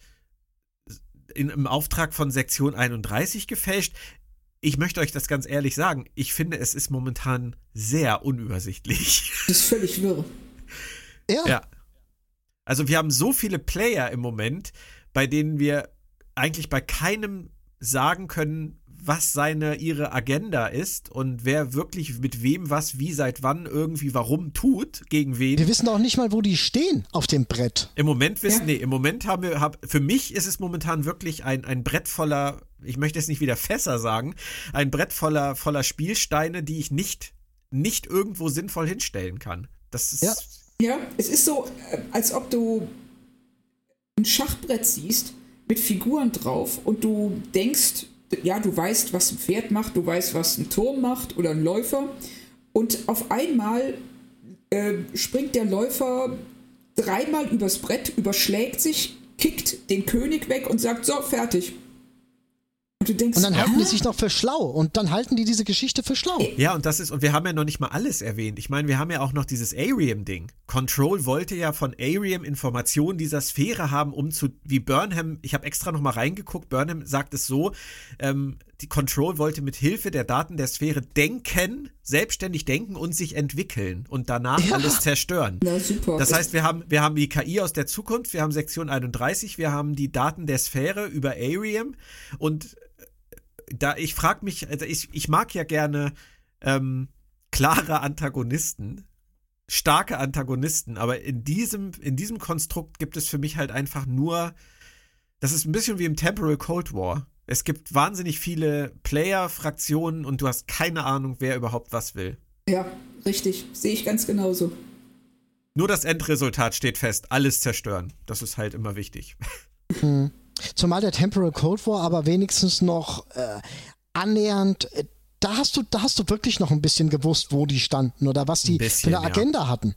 in, im Auftrag von Sektion 31 gefälscht? Ich möchte euch das ganz ehrlich sagen, ich finde, es ist momentan sehr unübersichtlich. Das ist völlig wirr. Ja. ja. Also wir haben so viele Player im Moment, bei denen wir eigentlich bei keinem sagen können, was seine ihre Agenda ist und wer wirklich mit wem was wie seit wann irgendwie warum tut gegen wen. Wir wissen auch nicht mal, wo die stehen auf dem Brett. Im Moment wissen ja. nee, im Moment haben wir hab, für mich ist es momentan wirklich ein ein Brett voller ich möchte jetzt nicht wieder Fässer sagen, ein Brett voller, voller Spielsteine, die ich nicht, nicht irgendwo sinnvoll hinstellen kann. Das ist. Ja. ja, es ist so, äh, als ob du ein Schachbrett siehst mit Figuren drauf und du denkst, ja, du weißt, was ein Pferd macht, du weißt, was ein Turm macht oder ein Läufer. Und auf einmal äh, springt der Läufer dreimal übers Brett, überschlägt sich, kickt den König weg und sagt, so, fertig. Und du denkst, Und dann halten die sich noch für schlau. Und dann halten die diese Geschichte für schlau. Ja, und das ist, und wir haben ja noch nicht mal alles erwähnt. Ich meine, wir haben ja auch noch dieses Arium-Ding. Control wollte ja von Arium Informationen dieser Sphäre haben, um zu, wie Burnham, ich habe extra noch mal reingeguckt, Burnham sagt es so, ähm, die Control wollte mit Hilfe der Daten der Sphäre denken, selbstständig denken und sich entwickeln und danach Ja. alles zerstören. na super. Das heißt, wir haben, wir haben die KI aus der Zukunft, wir haben Sektion 31, wir haben die Daten der Sphäre über Arium und äh, da ich frage mich, also ich, ich mag ja gerne ähm, klare Antagonisten, starke Antagonisten, aber in diesem, in diesem Konstrukt gibt es für mich halt einfach nur, das ist ein bisschen wie im Temporal Cold War. Es gibt wahnsinnig viele Player-Fraktionen und du hast keine Ahnung, wer überhaupt was will. ja, richtig. Sehe ich ganz genauso. Nur das Endresultat steht fest, alles zerstören. Das ist halt immer wichtig. (laughs) Zumal der Temporal Cold War aber wenigstens noch äh, annähernd. Äh, da hast du, da hast du wirklich noch ein bisschen gewusst, wo die standen oder was die bisschen, für eine ja. Agenda hatten.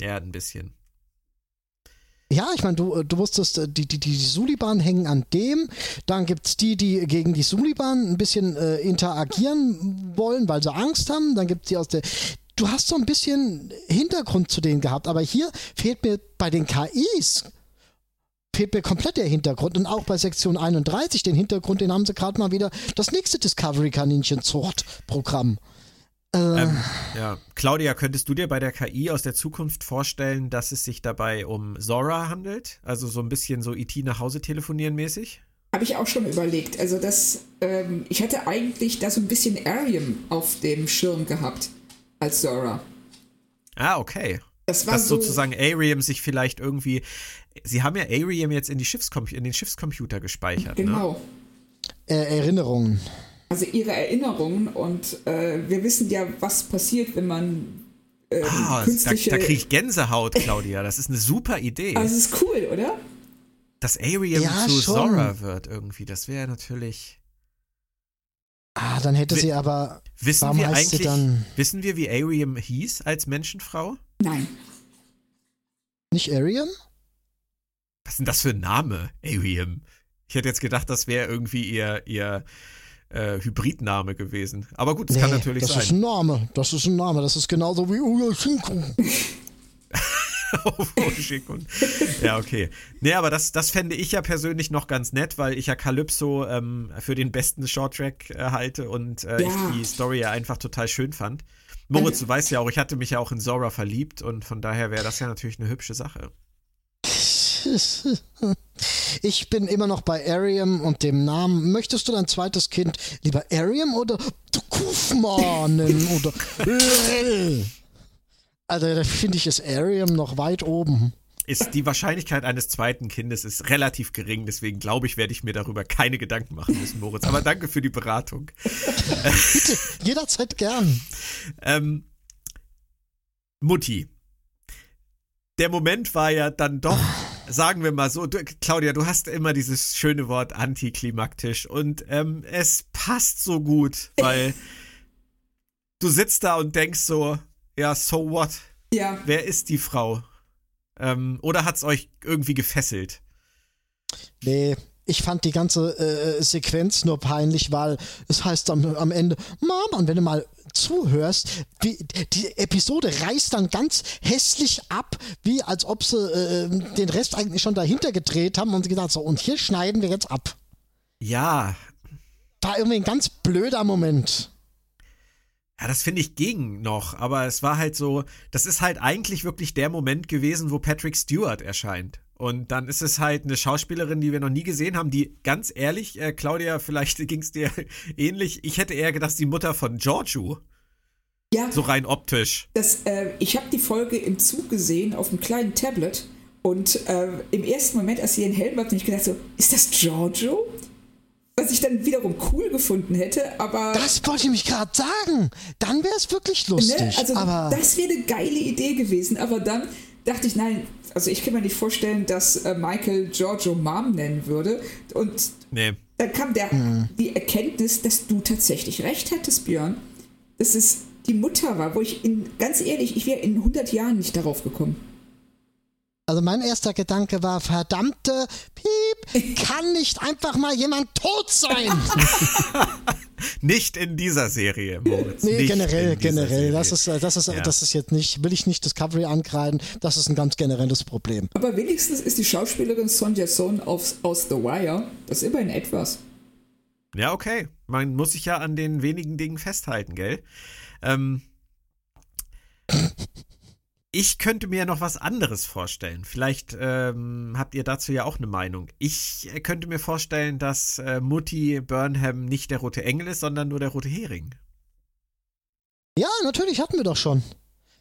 Ja, ein bisschen. Ja, ich meine, du, du wusstest, äh, die, die, die Suliban hängen an dem. Dann gibt's die, die gegen die Suliban ein bisschen äh, interagieren wollen, weil sie Angst haben. Dann gibt's die aus der. Du hast so ein bisschen Hintergrund zu denen gehabt, aber hier fehlt mir bei den KIs fehlt mir komplett der Hintergrund und auch bei Sektion 31 den Hintergrund, den haben sie gerade mal wieder das nächste Discovery Kaninchen Zucht Programm. Äh, Ähm, ja. Claudia, könntest du dir bei der KI aus der Zukunft vorstellen, dass es sich dabei um Zora handelt? Also so ein bisschen so IT nach Hause telefonieren mäßig? Habe ich auch schon überlegt. Also das, ähm, ich hatte eigentlich da so ein bisschen Arium auf dem Schirm gehabt als Zora. Ah, okay. Das war Dass so, sozusagen Arium sich vielleicht irgendwie. Sie haben ja Arium jetzt in, die Schiffscom in den Schiffscomputer gespeichert, ne? genau. äh, Erinnerungen. Also ihre Erinnerungen und äh, wir wissen ja, was passiert, wenn man ähm, Ah, da, künstliche. da kriege ich Gänsehaut, Claudia. Das ist eine super Idee. also es ist cool, oder? Dass Arium Ja, zu schon. Zora wird irgendwie. Das wäre natürlich. Ah, dann hätte sie aber. Wissen Warum wir heißt sie eigentlich, dann- wissen wir, wie Arium hieß als Menschenfrau? Nein. Nicht Arium? Was ist denn das für ein Name? Arium. Ich hätte jetzt gedacht, das wäre irgendwie ihr, ihr äh, Hybridname gewesen. Aber gut, das kann natürlich das ist sein. ein Name. Das ist ein Name. Das ist genauso wie Shinko. (laughs) Oh, und- ja, okay. Nee, aber das, das fände ich ja persönlich noch ganz nett, weil ich ja Calypso ähm, für den besten Shorttrack äh, halte und äh, Ja. ich die Story ja einfach total schön fand. Moritz, du weißt ja auch, ich hatte mich ja auch in Zora verliebt und von daher wäre das ja natürlich eine hübsche Sache. (laughs) Ich bin immer noch bei Arium und dem Namen. Möchtest du dein zweites Kind lieber Arium oder Kufma nennen? (laughs) Oder also da finde ich es Arium noch weit oben. Ist die Wahrscheinlichkeit eines zweiten Kindes ist relativ gering, deswegen glaube ich, werde ich mir darüber keine Gedanken machen müssen, Moritz. Aber danke für die Beratung. (laughs) Bitte, jederzeit gern. Ähm, Mutti. Der Moment war ja dann doch, sagen wir mal so, du, Claudia, du hast immer dieses schöne Wort antiklimaktisch und ähm, es passt so gut, weil (laughs) du sitzt da und denkst so, ja, so what? Ja. Wer ist die Frau? Ähm, oder hat's euch irgendwie gefesselt? Nee, ich fand die ganze äh, Sequenz nur peinlich, weil es heißt am, am Ende, Mama, und wenn du mal zuhörst, wie, die Episode reißt dann ganz hässlich ab, wie als ob sie äh, den Rest eigentlich schon dahinter gedreht haben und sie gesagt so, und hier schneiden wir jetzt ab. Ja, War irgendwie ein ganz blöder Moment. Ja, das finde ich ging noch, aber es war halt so, das ist halt eigentlich wirklich der Moment gewesen, wo Patrick Stewart erscheint. Und dann ist es halt eine Schauspielerin, die wir noch nie gesehen haben, die ganz ehrlich, äh, Claudia, (laughs) vielleicht ging es dir ähnlich. Ich hätte eher gedacht, die Mutter von Giorgio, Ja, so rein optisch. das, äh, ich habe die Folge im Zug gesehen auf einem kleinen Tablet und äh, im ersten Moment, als sie den Helm hat, habe ich gedacht so, ist das Giorgio? Was ich dann wiederum cool gefunden hätte, aber Das wollte ich mich gerade sagen. Dann wäre es wirklich lustig. ne, also aber das wäre eine geile Idee gewesen. Aber dann dachte ich, nein, also ich kann mir nicht vorstellen, dass äh, Michael Giorgio Mom nennen würde. Und Nee. dann kam der, die Erkenntnis, dass du tatsächlich recht hattest, Björn. Dass es die Mutter war, wo ich in, ganz ehrlich, ich wäre in 100 Jahren nicht darauf gekommen. Also mein erster Gedanke war, verdammte Piep, Kann nicht einfach mal jemand tot sein? (laughs) nicht in dieser Serie, Moritz. Nee, nicht generell, generell. Serie. Das ist, das ist, Ja. das ist jetzt nicht, will ich nicht Discovery ankreiden. Das ist ein ganz generelles Problem. Aber wenigstens ist die Schauspielerin Sonja Son aus, aus The Wire. Das ist immerhin etwas. Ja, okay. Man muss sich ja an den wenigen Dingen festhalten, gell? Ähm, ich könnte mir noch was anderes vorstellen. Vielleicht ähm, habt ihr dazu ja auch eine Meinung. Ich äh, könnte mir vorstellen, dass äh, Mutti Burnham nicht der rote Engel ist, sondern nur der rote Hering. Ja, natürlich hatten wir doch schon.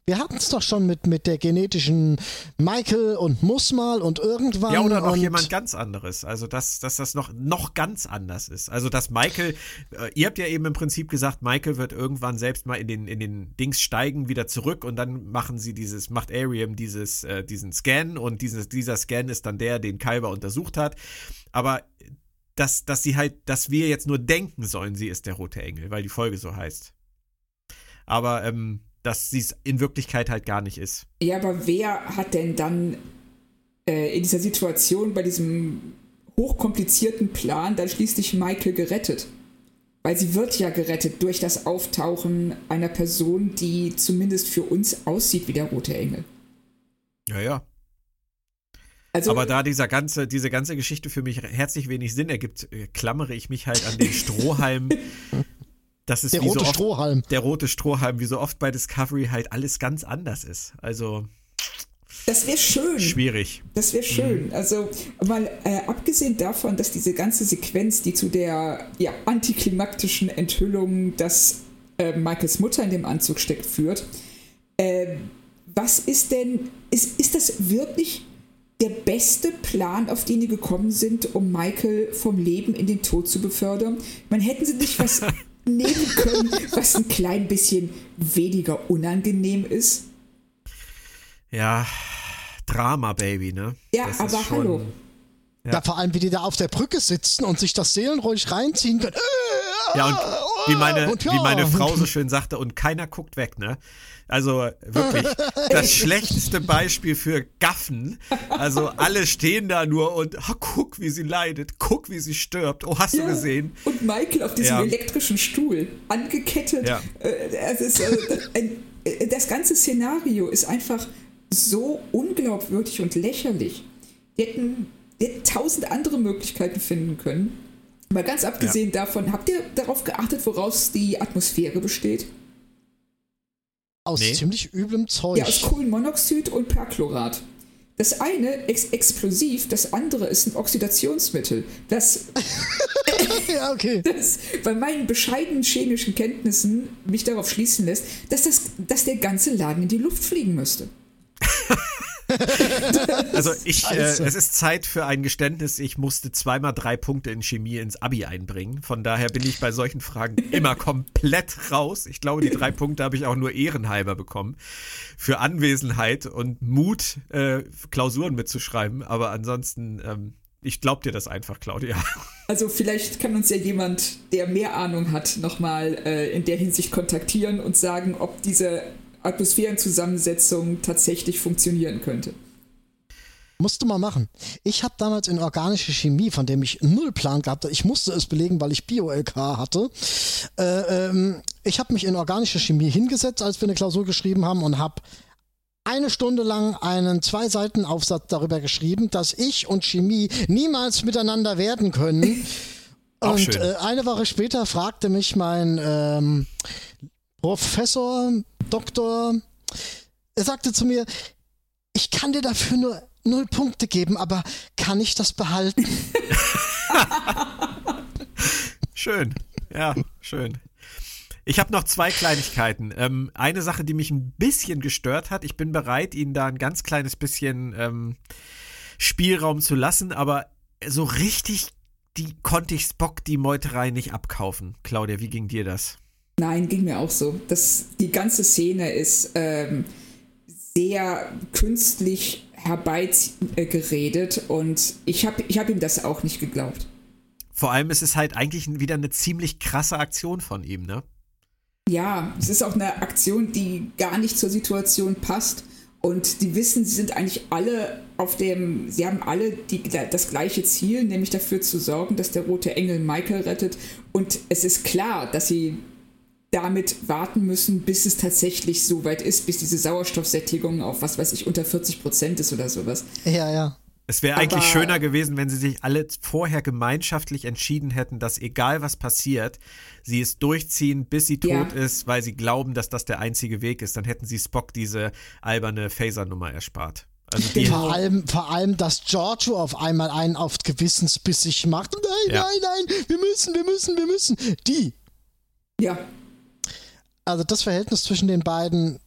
Wir hatten es doch schon mit, mit der genetischen Michael und muss mal und irgendwann. Ja, oder noch jemand ganz anderes. Also, dass, dass das noch, noch ganz anders ist. Also, dass Michael, äh, ihr habt ja eben im Prinzip gesagt, Michael wird irgendwann selbst mal in den, in den Dings steigen, wieder zurück und dann machen sie dieses, macht Ariam dieses, äh, diesen Scan und dieses, dieser Scan ist dann der, den Kalber untersucht hat. Aber dass, dass sie halt, dass wir jetzt nur denken sollen, sie ist der rote Engel, weil die Folge so heißt. Aber, ähm, dass sie es in Wirklichkeit halt gar nicht ist. Ja, aber wer hat denn dann äh, in dieser Situation bei diesem hochkomplizierten Plan dann schließlich Michael gerettet? Weil sie wird ja gerettet durch das Auftauchen einer Person, die zumindest für uns aussieht wie der rote Engel. Ja, ja. Also, Aber da dieser ganze, diese ganze Geschichte für mich herzlich wenig Sinn ergibt, äh, klammere ich mich halt an den (laughs) Strohhalm. Das ist der wie rote so oft, Strohhalm. der rote Strohhalm, wie so oft bei Discovery halt alles ganz anders ist. Also das wäre schön. schwierig. Das wäre schön. Also, mal äh, abgesehen davon, dass diese ganze Sequenz, die zu der ja, antiklimaktischen Enthüllung, dass äh, Michaels Mutter in dem Anzug steckt, führt, äh, was ist denn, ist, ist das wirklich der beste Plan, auf den die gekommen sind, um Michael vom Leben in den Tod zu befördern? Man hätten sie nicht was (laughs) nehmen können, was ein klein bisschen weniger unangenehm ist. Ja, Drama, Baby, ne? Ja, Das ist aber schon- hallo. Ja. Ja. vor allem, wie die da auf der Brücke sitzen und sich das seelenruhig reinziehen können. Ja, und wie meine, wie meine Frau so schön sagte, und keiner guckt weg, ne? Also wirklich, (laughs) das schlechteste Beispiel für Gaffen. Also alle stehen da nur und oh, guck, wie sie leidet, guck, wie sie stirbt. Oh, hast du Ja. gesehen? Und Michael auf diesem Ja. elektrischen Stuhl, angekettet. Ja. Äh, es ist, ein, äh, das ganze Szenario ist einfach so unglaubwürdig und lächerlich. Die hätten, die hätten tausend andere Möglichkeiten finden können. Mal ganz abgesehen davon, habt ihr darauf geachtet, woraus die Atmosphäre besteht? Aus Nee. ziemlich üblem Zeug. Ja, aus Kohlenmonoxid und Perchlorat. Das eine ist explosiv, das andere ist ein Oxidationsmittel. Das (laughs) ja, okay. das bei meinen bescheidenen chemischen Kenntnissen mich darauf schließen lässt, dass, das, dass der ganze Laden in die Luft fliegen müsste. (laughs) Also ich, äh, es ist Zeit für ein Geständnis. Ich musste zweimal drei Punkte in Chemie ins Abi einbringen. Von daher bin ich bei solchen Fragen immer komplett raus. Ich glaube, die drei Punkte habe ich auch nur ehrenhalber bekommen. Für Anwesenheit und Mut, äh, Klausuren mitzuschreiben. Aber ansonsten, ähm, ich glaube dir das einfach, Claudia. Also vielleicht kann uns ja jemand, der mehr Ahnung hat, nochmal äh, in der Hinsicht kontaktieren und sagen, ob diese Atmosphärenzusammensetzung tatsächlich funktionieren könnte. Musst du mal machen. Ich habe damals in organische Chemie, von dem ich null Plan gehabt habe, ich musste es belegen, weil ich Bio-LK hatte. Äh, ähm, ich habe mich in organische Chemie hingesetzt, als wir eine Klausur geschrieben haben und habe eine Stunde lang einen zwei Seiten Aufsatz darüber geschrieben, dass ich und Chemie niemals miteinander werden können. Auch und schön. äh, eine Woche später fragte mich mein ähm, Professor, Doktor, er sagte zu mir, ich kann dir dafür nur null Punkte geben, aber kann ich das behalten? (laughs) Schön. Ja, schön. Ich habe noch zwei Kleinigkeiten. Ähm, eine Sache, die mich ein bisschen gestört hat. Ich bin bereit, Ihnen da ein ganz kleines bisschen ähm, Spielraum zu lassen, aber so richtig die konnte ich Spock die Meuterei nicht abkaufen. Claudia, wie ging dir das? Nein, ging mir auch so. Das, die ganze Szene ist ähm, sehr künstlich herbeigeredet und ich habe ich hab ihm das auch nicht geglaubt. Vor allem ist es halt eigentlich wieder eine ziemlich krasse Aktion von ihm, ne? Ja, es ist auch eine Aktion, die gar nicht zur Situation passt. Und die wissen, sie sind eigentlich alle auf dem, sie haben alle die, das gleiche Ziel, nämlich dafür zu sorgen, dass der rote Engel Michael rettet. Und es ist klar, dass sie damit warten müssen, bis es tatsächlich so weit ist, bis diese Sauerstoffsättigung auf was weiß ich unter 40 Prozent ist oder sowas. Ja, ja. Es wäre eigentlich schöner gewesen, wenn sie sich alle vorher gemeinschaftlich entschieden hätten, dass egal was passiert, sie es durchziehen, bis sie tot ja. ist, weil sie glauben, dass das der einzige Weg ist. Dann hätten sie Spock diese alberne Phaser-Nummer erspart. Also die vor, allem, vor allem, dass Giorgio auf einmal einen auf gewissensbissig macht. Nein, ja. nein, nein, wir müssen, wir müssen, wir müssen. Die. Ja. Also das Verhältnis zwischen den beiden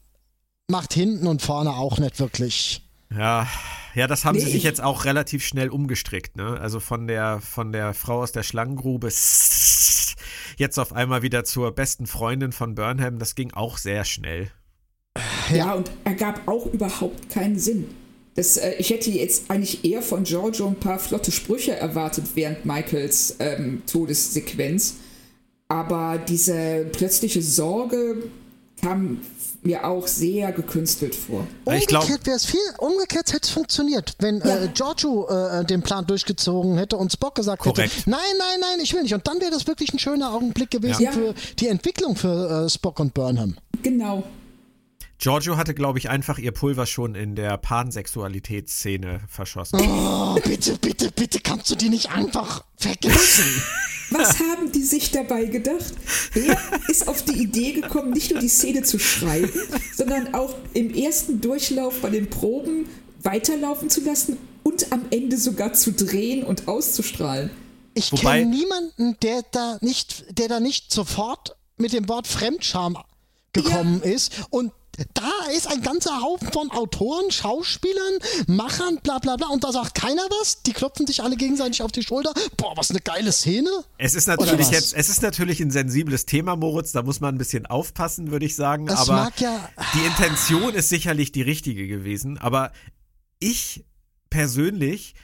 macht hinten und vorne auch nicht wirklich. Ja, ja, das haben nee, sie sich jetzt auch relativ schnell umgestrickt, ne? Also von der, von der Frau aus der Schlangengrube (laughs) jetzt auf einmal wieder zur besten Freundin von Burnham, das ging auch sehr schnell. Ja, und ergab auch überhaupt keinen Sinn. Das, äh, ich hätte jetzt eigentlich eher von Giorgio ein paar flotte Sprüche erwartet während Michaels ähm, Todessequenz. Aber diese plötzliche Sorge kam mir auch sehr gekünstelt vor. Umgekehrt wäre es viel, umgekehrt hätte es funktioniert, wenn ja. äh, Giorgio äh, den Plan durchgezogen hätte und Spock gesagt Korrekt. hätte, nein, nein, nein, ich will nicht. Und dann wäre das wirklich ein schöner Augenblick gewesen ja. für die Entwicklung für äh, Spock und Burnham. Genau. Giorgio hatte, glaube ich, einfach ihr Pulver schon in der Pansexualitätsszene verschossen. Oh, bitte, bitte, bitte, kannst du die nicht einfach vergessen? (laughs) Was haben die sich dabei gedacht? Er ist auf die Idee gekommen, nicht nur die Szene zu schreiben, sondern auch im ersten Durchlauf bei den Proben weiterlaufen zu lassen und am Ende sogar zu drehen und auszustrahlen. Ich kenne niemanden, der da nicht, der da nicht sofort mit dem Wort Fremdscham gekommen ja. ist und da ist ein ganzer Haufen von Autoren, Schauspielern, Machern, bla bla bla und da sagt keiner was. Die klopfen sich alle gegenseitig auf die Schulter. Boah, was eine geile Szene. Es ist natürlich jetzt, es ist natürlich ein sensibles Thema, Moritz, da muss man ein bisschen aufpassen, würde ich sagen. Das aber mag ja die Intention ist sicherlich die richtige gewesen. Aber ich persönlich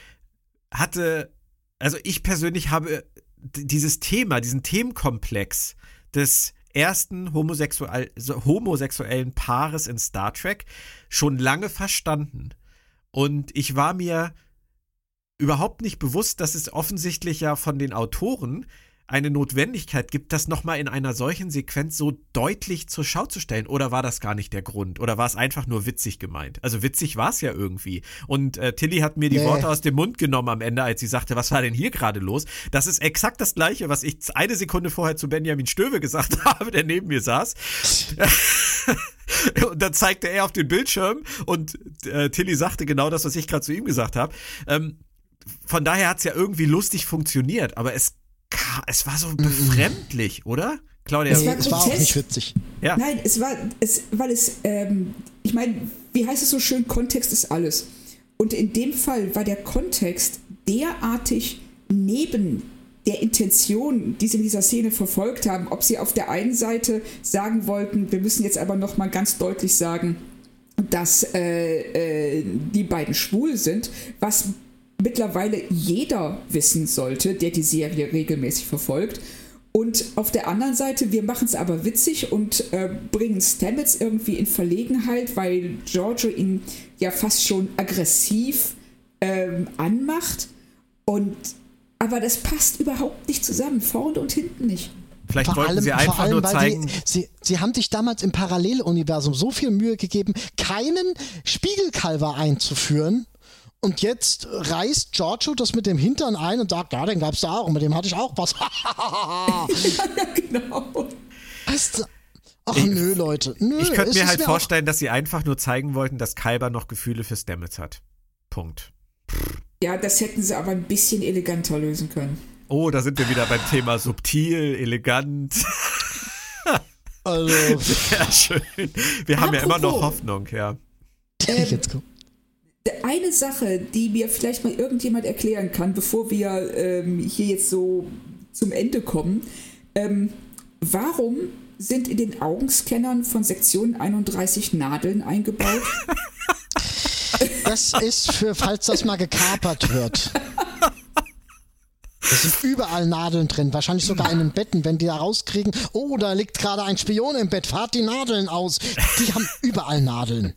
hatte, also ich persönlich habe dieses Thema, diesen Themenkomplex des ersten homosexuell, homosexuellen Paares in Star Trek schon lange verstanden. Und ich war mir überhaupt nicht bewusst, dass es offensichtlich ja von den Autoren eine Notwendigkeit gibt, das nochmal in einer solchen Sequenz so deutlich zur Schau zu stellen? Oder war das gar nicht der Grund? Oder war es einfach nur witzig gemeint? Also witzig war es ja irgendwie. Und äh, Tilly hat mir die nee. Worte aus dem Mund genommen am Ende, als sie sagte, was war denn hier gerade los? Das ist exakt das Gleiche, was ich eine Sekunde vorher zu Benjamin Stöwe gesagt (laughs) habe, der neben mir saß. (laughs) und dann zeigte er auf den Bildschirm und äh, Tilly sagte genau das, was ich gerade zu ihm gesagt habe. Ähm, von daher hat es ja irgendwie lustig funktioniert, aber es es war so befremdlich, oder? Claudia, es war, es war auch nicht witzig. Ja. Nein, es war, es, weil es, ähm, ich meine, wie heißt es so schön, Kontext ist alles. Und in dem Fall war der Kontext derartig neben der Intention, die sie in dieser Szene verfolgt haben, ob sie auf der einen Seite sagen wollten, wir müssen jetzt aber noch mal ganz deutlich sagen, dass äh, äh, die beiden schwul sind, was mittlerweile jeder wissen sollte, der die Serie regelmäßig verfolgt. Und auf der anderen Seite, wir machen es aber witzig und äh, bringen Stamets irgendwie in Verlegenheit, weil Giorgio ihn ja fast schon aggressiv ähm, anmacht. Und aber das passt überhaupt nicht zusammen, vorne und hinten nicht. Vielleicht vor wollten allem, sie einfach allem, nur zeigen. Sie, sie, sie, haben sich damals im Paralleluniversum so viel Mühe gegeben, keinen Spiegelkalver einzuführen. Und jetzt reißt Giorgio das mit dem Hintern ein und sagt, ja, den gab es da auch und mit dem hatte ich auch was. ja, (laughs) genau. Weißt du, Ach ich, nö, Leute. Nö, ich könnte mir halt vorstellen, dass sie einfach nur zeigen wollten, dass Kalber noch Gefühle für Stamets hat. Punkt. Ja, das hätten sie aber ein bisschen eleganter lösen können. Oh, da sind wir wieder beim Thema subtil, elegant. Also. (laughs) Sehr schön. Wir haben Apropos, ja immer noch Hoffnung, ja. Ähm, jetzt komm eine Sache, die mir vielleicht mal irgendjemand erklären kann, bevor wir ähm, hier jetzt so zum Ende kommen. Ähm, warum sind in den Augenscannern von Sektion 31 Nadeln eingebaut? (laughs) Das ist für, falls das mal gekapert wird. (laughs) Es sind überall Nadeln drin, wahrscheinlich sogar in den Betten, wenn die da rauskriegen, oh, da liegt gerade ein Spion im Bett, fahrt die Nadeln aus. Die haben überall Nadeln.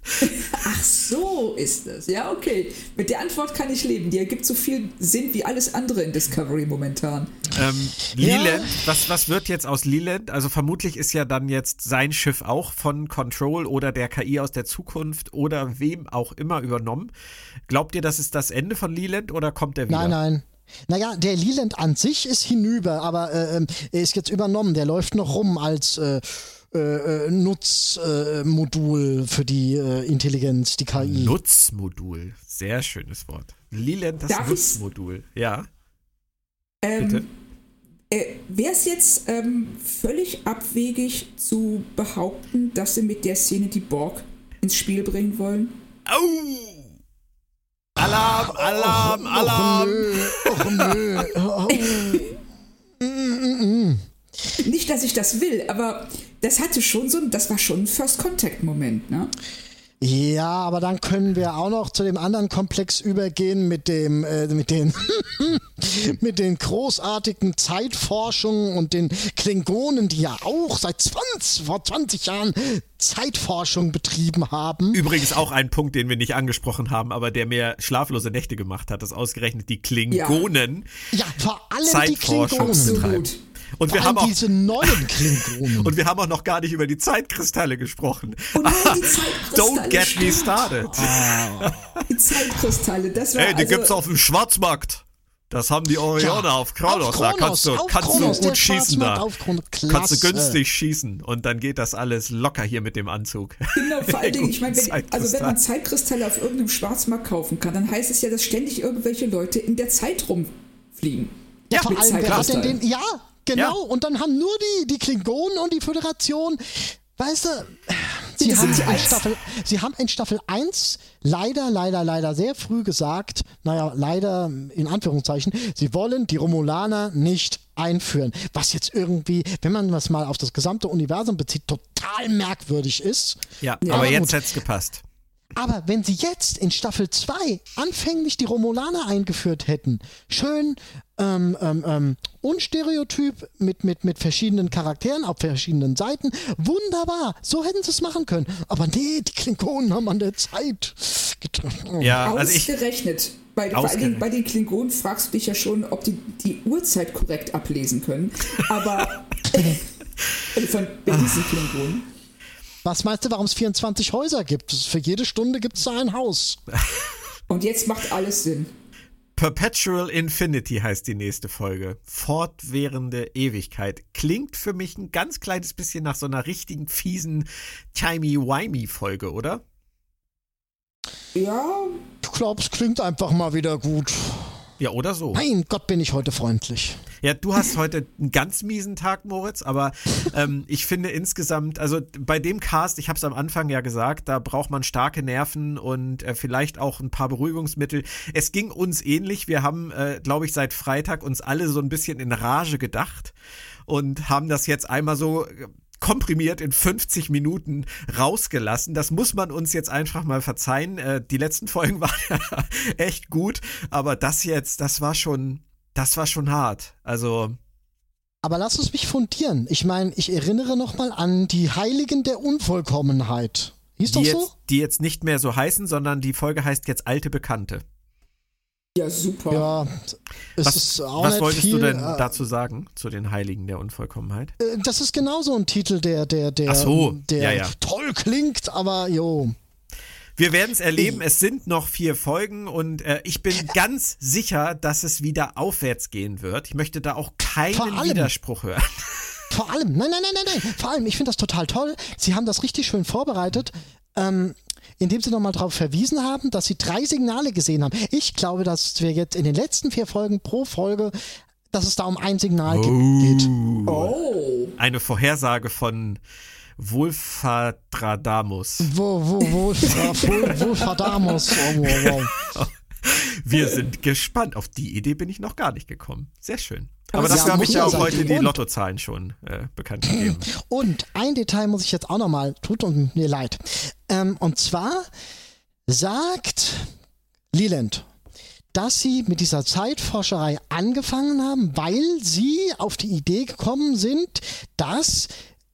Ach so ist es. Ja, okay. Mit der Antwort kann ich leben. Die ergibt so viel Sinn wie alles andere in Discovery momentan. Ähm, Leland, ja. was, was wird jetzt aus Leland? Also vermutlich ist ja dann jetzt sein Schiff auch von Control oder der KI aus der Zukunft oder wem auch immer übernommen. Glaubt ihr, das ist das Ende von Leland oder kommt er wieder? Nein, nein. Naja, der Leland an sich ist hinüber, aber äh, ähm, er ist jetzt übernommen. Der läuft noch rum als äh, äh, äh Nutzmodul für die äh, Intelligenz, die KI. Nutzmodul, sehr schönes Wort. Leland, das Darf Nutzmodul, ja. Ähm, Bitte. Äh, Wäre es jetzt ähm, völlig abwegig zu behaupten, dass sie mit der Szene die Borg ins Spiel bringen wollen? Au! Alarm, Alarm, Alarm! Och nö, och nö. Nicht, dass ich das will, aber das hatte schon so, das war schon ein First Contact Moment, ne? Ja, aber dann können wir auch noch zu dem anderen Komplex übergehen mit dem, äh, mit den, (laughs) mit den großartigen Zeitforschungen und den Klingonen, die ja auch seit 20, vor 20 Jahren Zeitforschung betrieben haben. Übrigens auch ein Punkt, den wir nicht angesprochen haben, aber der mir schlaflose Nächte gemacht hat, dass ausgerechnet die Klingonen ja, ja vor allem die Klingonen. betreiben. Und wir haben auch diese neuen Klingonen. (laughs) Und wir haben auch noch gar nicht über die Zeitkristalle gesprochen. Oh nein, die (laughs) Zeitkristalle. Don't get me started. Oh. Die Zeitkristalle, das war Hey, die also gibt's auf dem Schwarzmarkt. Das haben die Orione ja, auf Kronos. Da kannst du, kannst Kronos, du gut schießen da. Kannst du günstig schießen und dann geht das alles locker hier mit dem Anzug. Genau, (laughs) vor allen Dingen, ich meine, wenn, also wenn man Zeitkristalle auf irgendeinem Schwarzmarkt kaufen kann, dann heißt es ja, dass ständig irgendwelche Leute in der Zeit rumfliegen. Ja, vor allem, wer hat denn den, ja, Genau, ja. und dann haben nur die, die Klingonen und die Föderation, weißt du, sie haben, in Staffel, sie haben in Staffel 1 leider, leider, leider sehr früh gesagt, naja, leider in Anführungszeichen, sie wollen die Romulaner nicht einführen. Was jetzt irgendwie, wenn man das mal auf das gesamte Universum bezieht, total merkwürdig ist. Ja, ja aber jetzt hätte es gepasst. Aber wenn sie jetzt in Staffel 2 anfänglich die Romulaner eingeführt hätten, schön ähm, ähm, ähm, unstereotyp mit, mit, mit verschiedenen Charakteren auf verschiedenen Seiten. Wunderbar, so hätten sie es machen können. Aber nee, die Klingonen haben an der Zeit getroffen. Ja, also Ausgerechnet. Bei, vor allen Dingen bei den Klingonen fragst du dich ja schon, ob die die Uhrzeit korrekt ablesen können. Aber (laughs) äh, von diesen Klingonen. Was meinst du, warum es 24 Häuser gibt? Für jede Stunde gibt es da ein Haus. Und jetzt macht alles Sinn. Perpetual Infinity heißt die nächste Folge. Fortwährende Ewigkeit. Klingt für mich ein ganz kleines bisschen nach so einer richtigen fiesen Timey-Wimey-Folge, oder? Ja. Ich glaube, es klingt einfach mal wieder gut. Ja, oder so. Mein Gott, bin ich heute freundlich. Ja, du hast heute einen ganz miesen Tag, Moritz, aber ähm, ich finde insgesamt, also bei dem Cast, ich habe es am Anfang ja gesagt, da braucht man starke Nerven und äh, vielleicht auch ein paar Beruhigungsmittel. Es ging uns ähnlich. Wir haben, äh, glaube ich, seit Freitag uns alle so ein bisschen in Rage gedacht und haben das jetzt einmal so komprimiert in 50 Minuten rausgelassen. Das muss man uns jetzt einfach mal verzeihen. Äh, die letzten Folgen (laughs) waren ja echt gut, aber das jetzt, das war schon, das war schon hart. Also. Aber lass uns mich fundieren. Ich meine, ich erinnere nochmal an die Heiligen der Unvollkommenheit. Hieß die doch so? Jetzt, die jetzt nicht mehr so heißen, sondern die Folge heißt jetzt Alte Bekannte. Ja, super. Ja, was, was wolltest viel, du denn äh, dazu sagen, zu den Heiligen der Unvollkommenheit? Äh, das ist genauso ein Titel, der, der, der, so, der ja, ja. toll klingt, aber jo. Wir werden es erleben. Es sind noch vier Folgen und äh, ich bin ganz sicher, dass es wieder aufwärts gehen wird. Ich möchte da auch keinen allem, Widerspruch hören. (laughs) Vor allem, nein, nein, nein, nein, nein. Vor allem, ich finde das total toll. Sie haben das richtig schön vorbereitet. Ähm, indem sie nochmal darauf verwiesen haben, dass sie drei Signale gesehen haben. Ich glaube, dass wir jetzt in den letzten vier Folgen pro Folge, dass es da um ein Signal oh. geht. Oh. Eine Vorhersage von Wolfadradamus. Wo, wo, Wolfadamus. Oh, wow, wow. (laughs) Wir sind gespannt. Auf die Idee bin ich noch gar nicht gekommen. Sehr schön. Aber, Aber dafür habe ich ja auch heute die Lottozahlen schon äh, bekannt gegeben. (clears throat) Und ein Detail muss ich jetzt auch nochmal, tut mir leid. Ähm, und zwar sagt Leland, dass sie mit dieser Zeitforscherei angefangen haben, weil sie auf die Idee gekommen sind, dass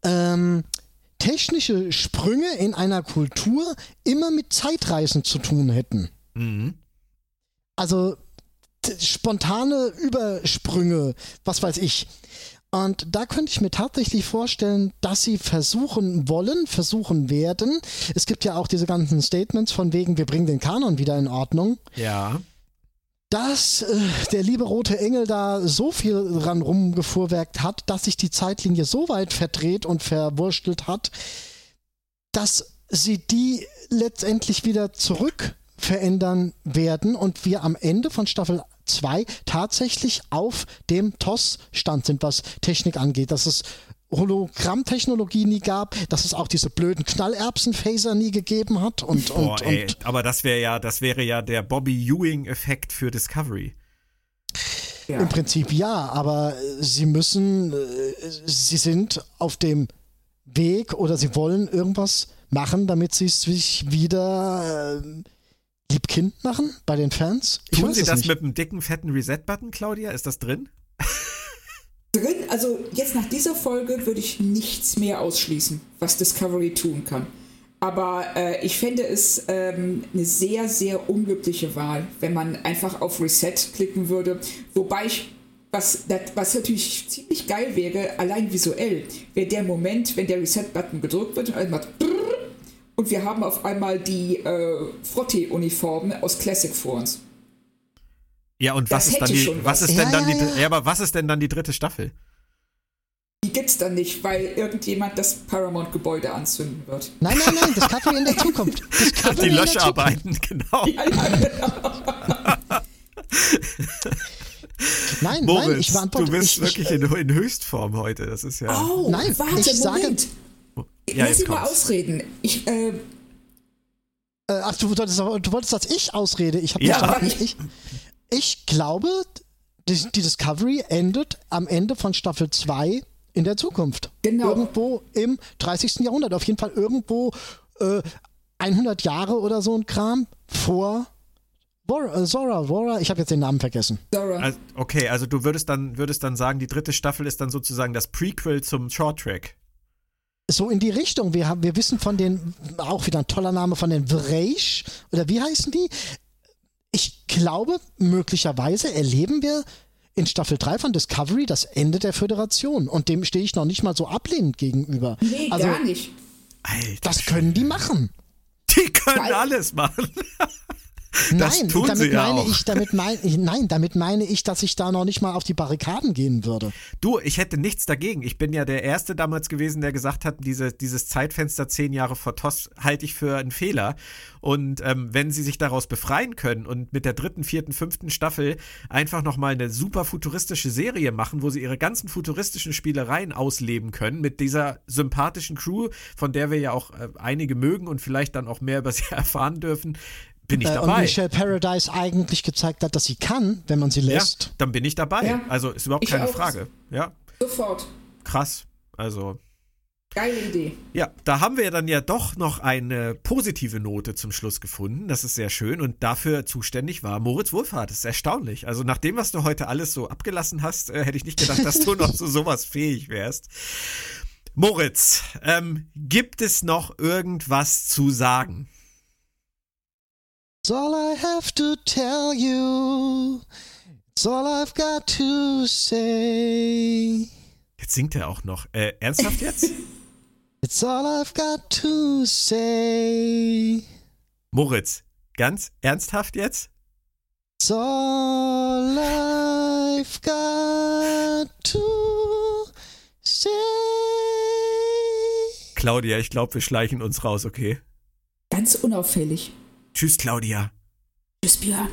ähm, technische Sprünge in einer Kultur immer mit Zeitreisen zu tun hätten. Mhm. Also spontane Übersprünge, was weiß ich. Und da könnte ich mir tatsächlich vorstellen, dass sie versuchen wollen, versuchen werden. Es gibt ja auch diese ganzen Statements von wegen, wir bringen den Kanon wieder in Ordnung. Ja. Dass äh, der liebe rote Engel da so viel dran rumgefuhrwerkt hat, dass sich die Zeitlinie so weit verdreht und verwurstelt hat, dass sie die letztendlich wieder zurück verändern werden und wir am Ende von Staffel 2 tatsächlich auf dem TOS-Stand sind, was Technik angeht. Dass es Hologrammtechnologie nie gab, dass es auch diese blöden Knallerbsen-Phaser nie gegeben hat und, und, Boah, ey, und aber das wäre ja, das wäre ja der Bobby Ewing-Effekt für Discovery. Ja. Im Prinzip ja, aber sie müssen, äh, sie sind auf dem Weg oder sie wollen irgendwas machen, damit sie sich wieder äh, liebkind machen bei den Fans. Ich Tun Sie das nicht. mit einem dicken, fetten Reset-Button, Claudia? Ist das drin? Drin, also jetzt nach dieser Folge würde ich nichts mehr ausschließen, was Discovery tun kann. Aber äh, ich fände es ähm, eine sehr, sehr unglückliche Wahl, wenn man einfach auf Reset klicken würde. Wobei ich, was, das, was natürlich ziemlich geil wäre, allein visuell, wäre der Moment, wenn der Reset-Button gedrückt wird und alles macht brrr, und wir haben auf einmal die äh, Frotte-Uniformen aus Classic vor uns. Ja, und Das was ist dann die, was was. ist denn Ja, dann ja, die, ja. ja, aber was ist denn dann die dritte Staffel? Die gibt's dann nicht, weil irgendjemand das Paramount-Gebäude anzünden wird. Nein, nein, nein, Discovery in der Zukunft. Discovery (laughs) Die Löscharbeiten, genau. Ja, ja, genau. Nein, Moritz, nein, ich beantworte. du bist ich, wirklich ich, in, in Höchstform heute. Das ist ja. Oh, Nein, warte, ich sage- Moment. Ja, Lass mich mal ausreden. Ich, äh, äh, ach, du wolltest, du wolltest, dass ich ausrede. Ich habe Ja. nicht. Ich, ich glaube, die, die Discovery endet am Ende von Staffel 2 in der Zukunft. Genau. Irgendwo im 30. Jahrhundert. Auf jeden Fall irgendwo äh, 100 Jahre oder so ein Kram vor äh, Zora. Vora, ich habe jetzt den Namen vergessen. Also, okay, also du würdest dann, würdest dann sagen, die dritte Staffel ist dann sozusagen das Prequel zum Short Track. So in die Richtung. Wir, haben, wir wissen von den, auch wieder ein toller Name, von den Vreish, oder wie heißen die? Ich glaube, möglicherweise erleben wir in Staffel 3 von Discovery das Ende der Föderation. Und dem stehe ich noch nicht mal so ablehnend gegenüber. nee, also, gar nicht. Alter, das können die machen. die können Weil- alles machen. (laughs) Das nein, tun damit sie ja meine auch. ich, damit meine ich, nein, damit meine ich, dass ich da noch nicht mal auf die Barrikaden gehen würde. Du, ich hätte nichts dagegen. Ich bin ja der Erste damals gewesen, der gesagt hat, diese, dieses Zeitfenster zehn Jahre vor TOS halte ich für einen Fehler. Und ähm, wenn sie sich daraus befreien können und mit der dritten, vierten, fünften Staffel einfach nochmal eine super futuristische Serie machen, wo sie ihre ganzen futuristischen Spielereien ausleben können, mit dieser sympathischen Crew, von der wir ja auch äh, einige mögen und vielleicht dann auch mehr über sie (laughs) erfahren dürfen, bin ich Äh, und dabei. Michelle Paradise eigentlich gezeigt hat, dass sie kann, wenn man sie Ja, lässt. dann bin ich dabei. Ja. Also ist überhaupt Ich keine auch. Frage. Ja, Sofort. krass. Also Geile Idee. Ja, da haben wir dann ja doch noch eine positive Note zum Schluss gefunden. Das ist sehr schön. Und dafür zuständig war Moritz Wohlfahrt. Das ist erstaunlich. Also nach dem, was du heute alles so abgelassen hast, äh, hätte ich nicht gedacht, dass du noch zu sowas fähig wärst. Moritz, ähm, gibt es noch irgendwas zu sagen? It's all I have to tell you. It's all I've got to say. Jetzt singt er auch noch. Äh, ernsthaft jetzt? (laughs) It's all I've got to say. Moritz, ganz ernsthaft jetzt? It's all I've got to say. Claudia, ich glaube, wir schleichen uns raus, okay? Ganz unauffällig. Tschüss, Claudia. Tschüss, Björn.